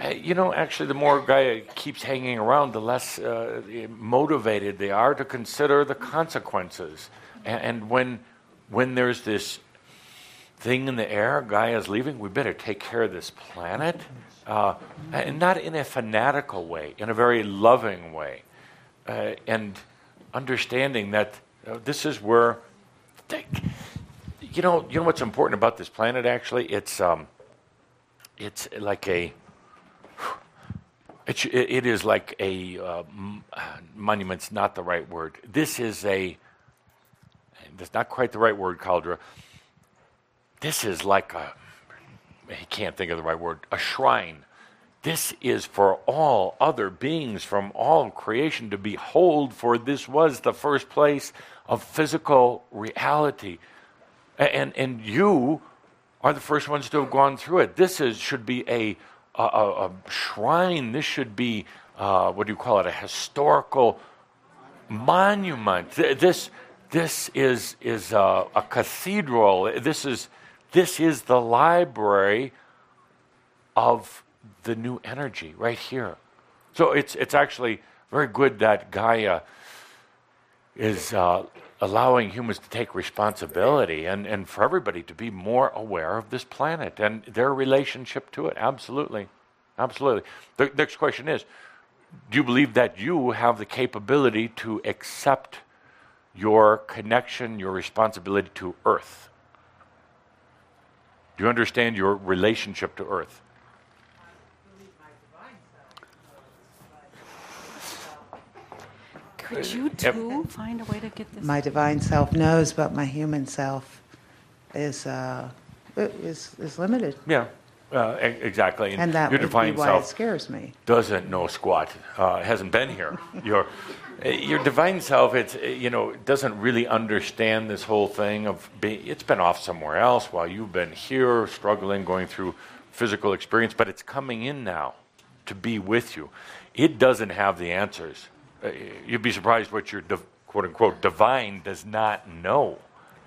Uh, you know, actually, the more Gaia keeps hanging around, the less uh, motivated they are to consider the consequences. And, and when, when there's this thing in the air, Gaia's leaving, we better take care of this planet. Uh, and not in a fanatical way, in a very loving way. Uh, and understanding that uh, this is where, they, you know, you know what's important about this planet. Actually, it's um, it's like a, it, it is like a uh, m- monument's not the right word. This is a, that's not quite the right word, Cauldre. This is like a, I can't think of the right word, a shrine. This is for all other beings from all creation to behold, for this was the first place of physical reality. And, and you are the first ones to have gone through it. This is, should be a, a, a, shrine. This should be, uh, what do you call it, a historical monument. This, this is, is a, a cathedral. This is, this is the library of the new energy right here. So it's, it's actually very good that Gaia is uh, allowing humans to take responsibility and, and for everybody to be more aware of this planet and their relationship to it. Absolutely. Absolutely. The next question is Do you believe that you have the capability to accept your connection, your responsibility to Earth? Do you understand your relationship to Earth? Could you too find a way to get this? My divine self knows, but my human self is uh, is is limited, Yeah, uh, e- exactly. and that your would be divine why self it scares me. doesn't know squat. Uh, hasn't been here. Your your divine self, it's uh, you know doesn't really understand this whole thing of being. It's been off somewhere else while you've been here struggling, going through physical experience, but it's coming in now to be with you. it doesn't have the answers. Uh, you'd be surprised what your quote unquote divine does not know.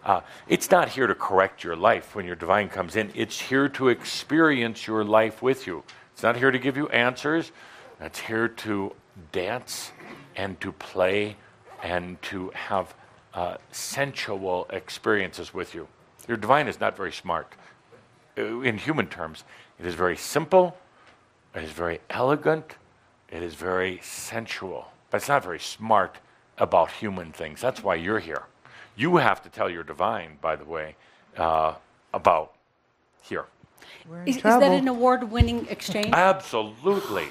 Uh, it's not here to correct your life when your divine comes in. It's here to experience your life with you. It's not here to give you answers. It's here to dance and to play and to have uh, sensual experiences with you. Your divine is not very smart. Uh, in human terms, it is very simple, it is very elegant, it is very sensual, but it's not very smart about human things. That's why you're here. You have to tell your divine, by the way, uh, about here. Is, Is, is that an award-winning exchange? Absolutely.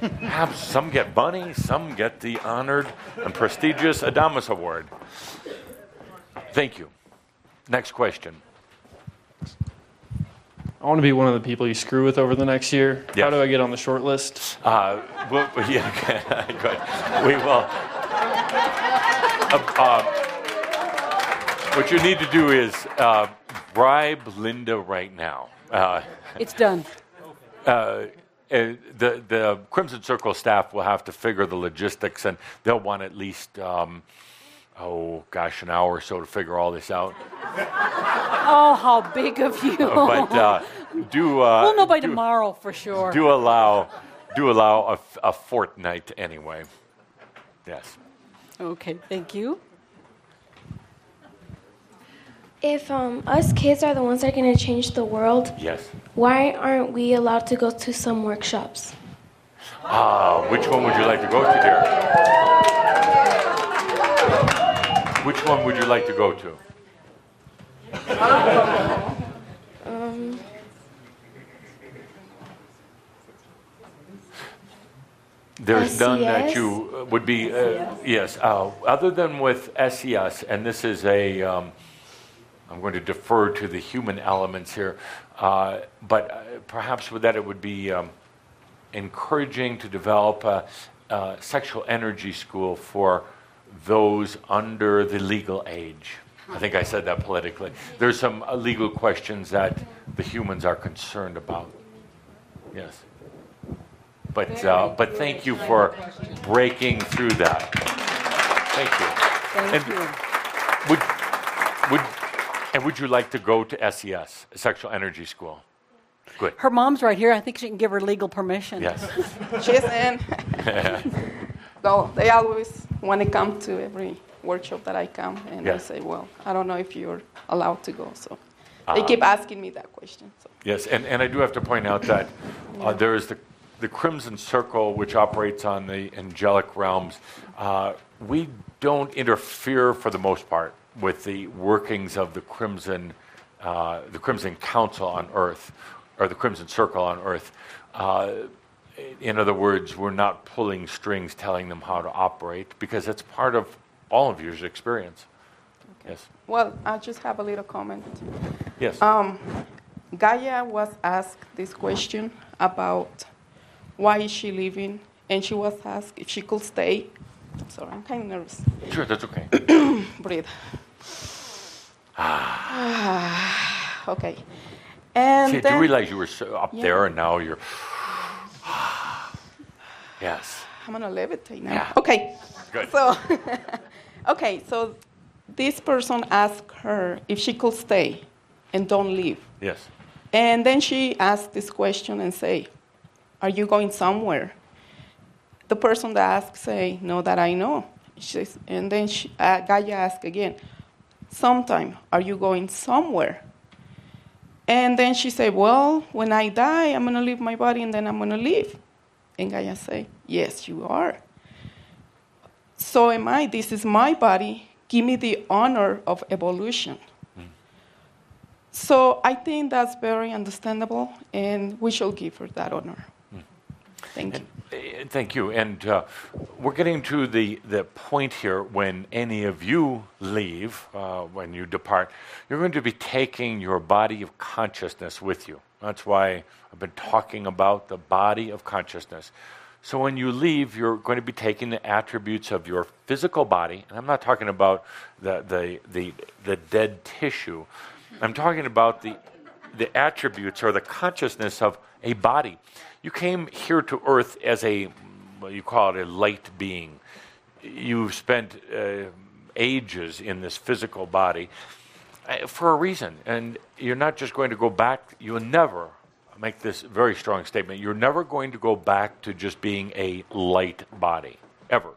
Have, some get money, some get the honored and prestigious Adamus Award. Thank you. Next question. I want to be one of the people you screw with over the next year. Yes. How do I get on the short list? Uh, well, yeah, good. We will. Uh, uh, what you need to do is uh, bribe Linda right now. Uh, It's done. uh, uh, the the Crimson Circle staff will have to figure the logistics, and they'll want at least um, oh gosh, an hour or so to figure all this out. Oh, how big of you! But uh, do uh, we'll know by do, tomorrow for sure. do allow do allow a, f- a fortnight anyway. Yes. Okay, thank you. If um, us kids are the ones that are going to change the world, Yes. why aren't we allowed to go to some workshops? Ah, which one would you like to go to, dear? Which one would you like to go to? There's none that you uh, would be, uh, yes, uh, other than with SES, and this is a, um, I'm going to defer to the human elements here, uh, but uh, perhaps with that it would be um, encouraging to develop a, a sexual energy school for those under the legal age. I think I said that politically. There's some uh, legal questions that the humans are concerned about. Yes. But, uh, but thank you for breaking through that. Thank you. Thank And- you. Would, would, and would you like to go to SES, Sexual Energy School? Good. Her mom's right here. I think she can give her legal permission. Yes. She's in. so they always want to come to every workshop that I come, and Yeah. I say, well, I don't know if you're allowed to go. So they keep asking me that question. So. Yes, and, and I do have to point out that uh, there is the, the Crimson Circle, which operates on the angelic realms. Uh, we don't interfere, for the most part, with the workings of the Crimson, uh, the Crimson Council on Earth, or the Crimson Circle on Earth. In other words, we're not pulling strings, telling them how to operate, because it's part of all of your experience. Yes. Well, I just have a little comment. Yes. Um, Gaia was asked this question about why is she leaving, and she was asked if she could stay. Sorry, I'm kind of nervous. sure, that's okay. Breathe. okay. And See, I do then, realize you were up Yeah. there and now you're. Yes. I'm gonna levitate now. Yeah. Okay. Good. So, okay. So, this person asked her if she could stay and don't leave. Yes. And then she asked this question and say, "Are you going somewhere?" The person that asked say, "No, that I know." She says, and then she, uh, Gaia asked again, "Sometime, are you going somewhere?" And then she said, "Well, when I die, I'm gonna leave my body and then I'm gonna leave." And Gaia say, "Yes, you are." So am I. This is my body. Give me the honor of evolution. So I think that's very understandable, and we shall give her that honor. Thank you. Uh, Thank you. And uh, we're getting to the, the point here when any of you leave, uh, when you depart, you're going to be taking your body of consciousness with you. That's why I've been talking about the body of consciousness. So when you leave, you're going to be taking the attributes of your physical body, and I'm not talking about the, the, the, the dead tissue. I'm talking about the, the attributes or the consciousness of a body. You came here to earth as a you call it a light being. You've spent uh, ages in this physical body for a reason, and you're not just going to go back. You'll never make this very strong statement. You're never going to go back to just being a light body ever,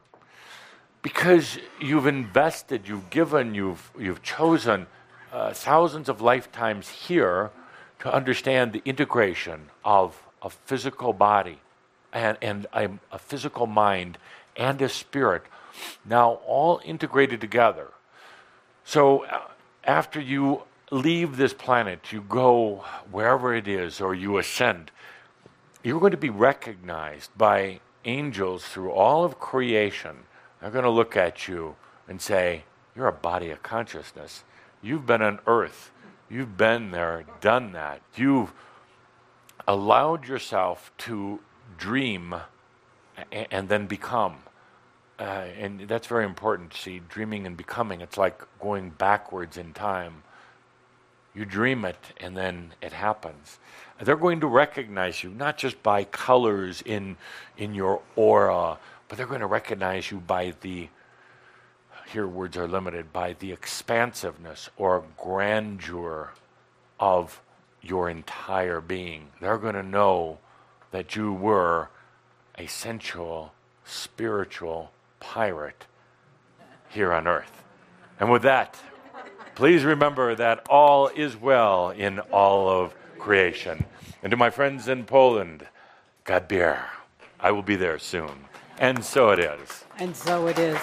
because you've invested, you've given, you've you've chosen uh, thousands of lifetimes here to understand the integration of a physical body and, and a, a physical mind and a spirit, now all integrated together. So uh, after you leave this planet, you go wherever it is, or you ascend, you're going to be recognized by angels through all of creation. They're going to look at you and say, You're a body of consciousness. You've been on earth. You've been there, done that. You've allowed yourself to dream and then become. Uh, and that's very important. See, dreaming and becoming, it's like going backwards in time. You dream it and then it happens. They're going to recognize you not just by colors in, in your aura, but they're going to recognize you by the, here words are limited, by the expansiveness or grandeur of your entire being. They're going to know that you were a sensual, spiritual pirate here on earth. And with that, please remember that all is well in all of creation. And to my friends in Poland, God I will be there soon. And so it is. And so it is.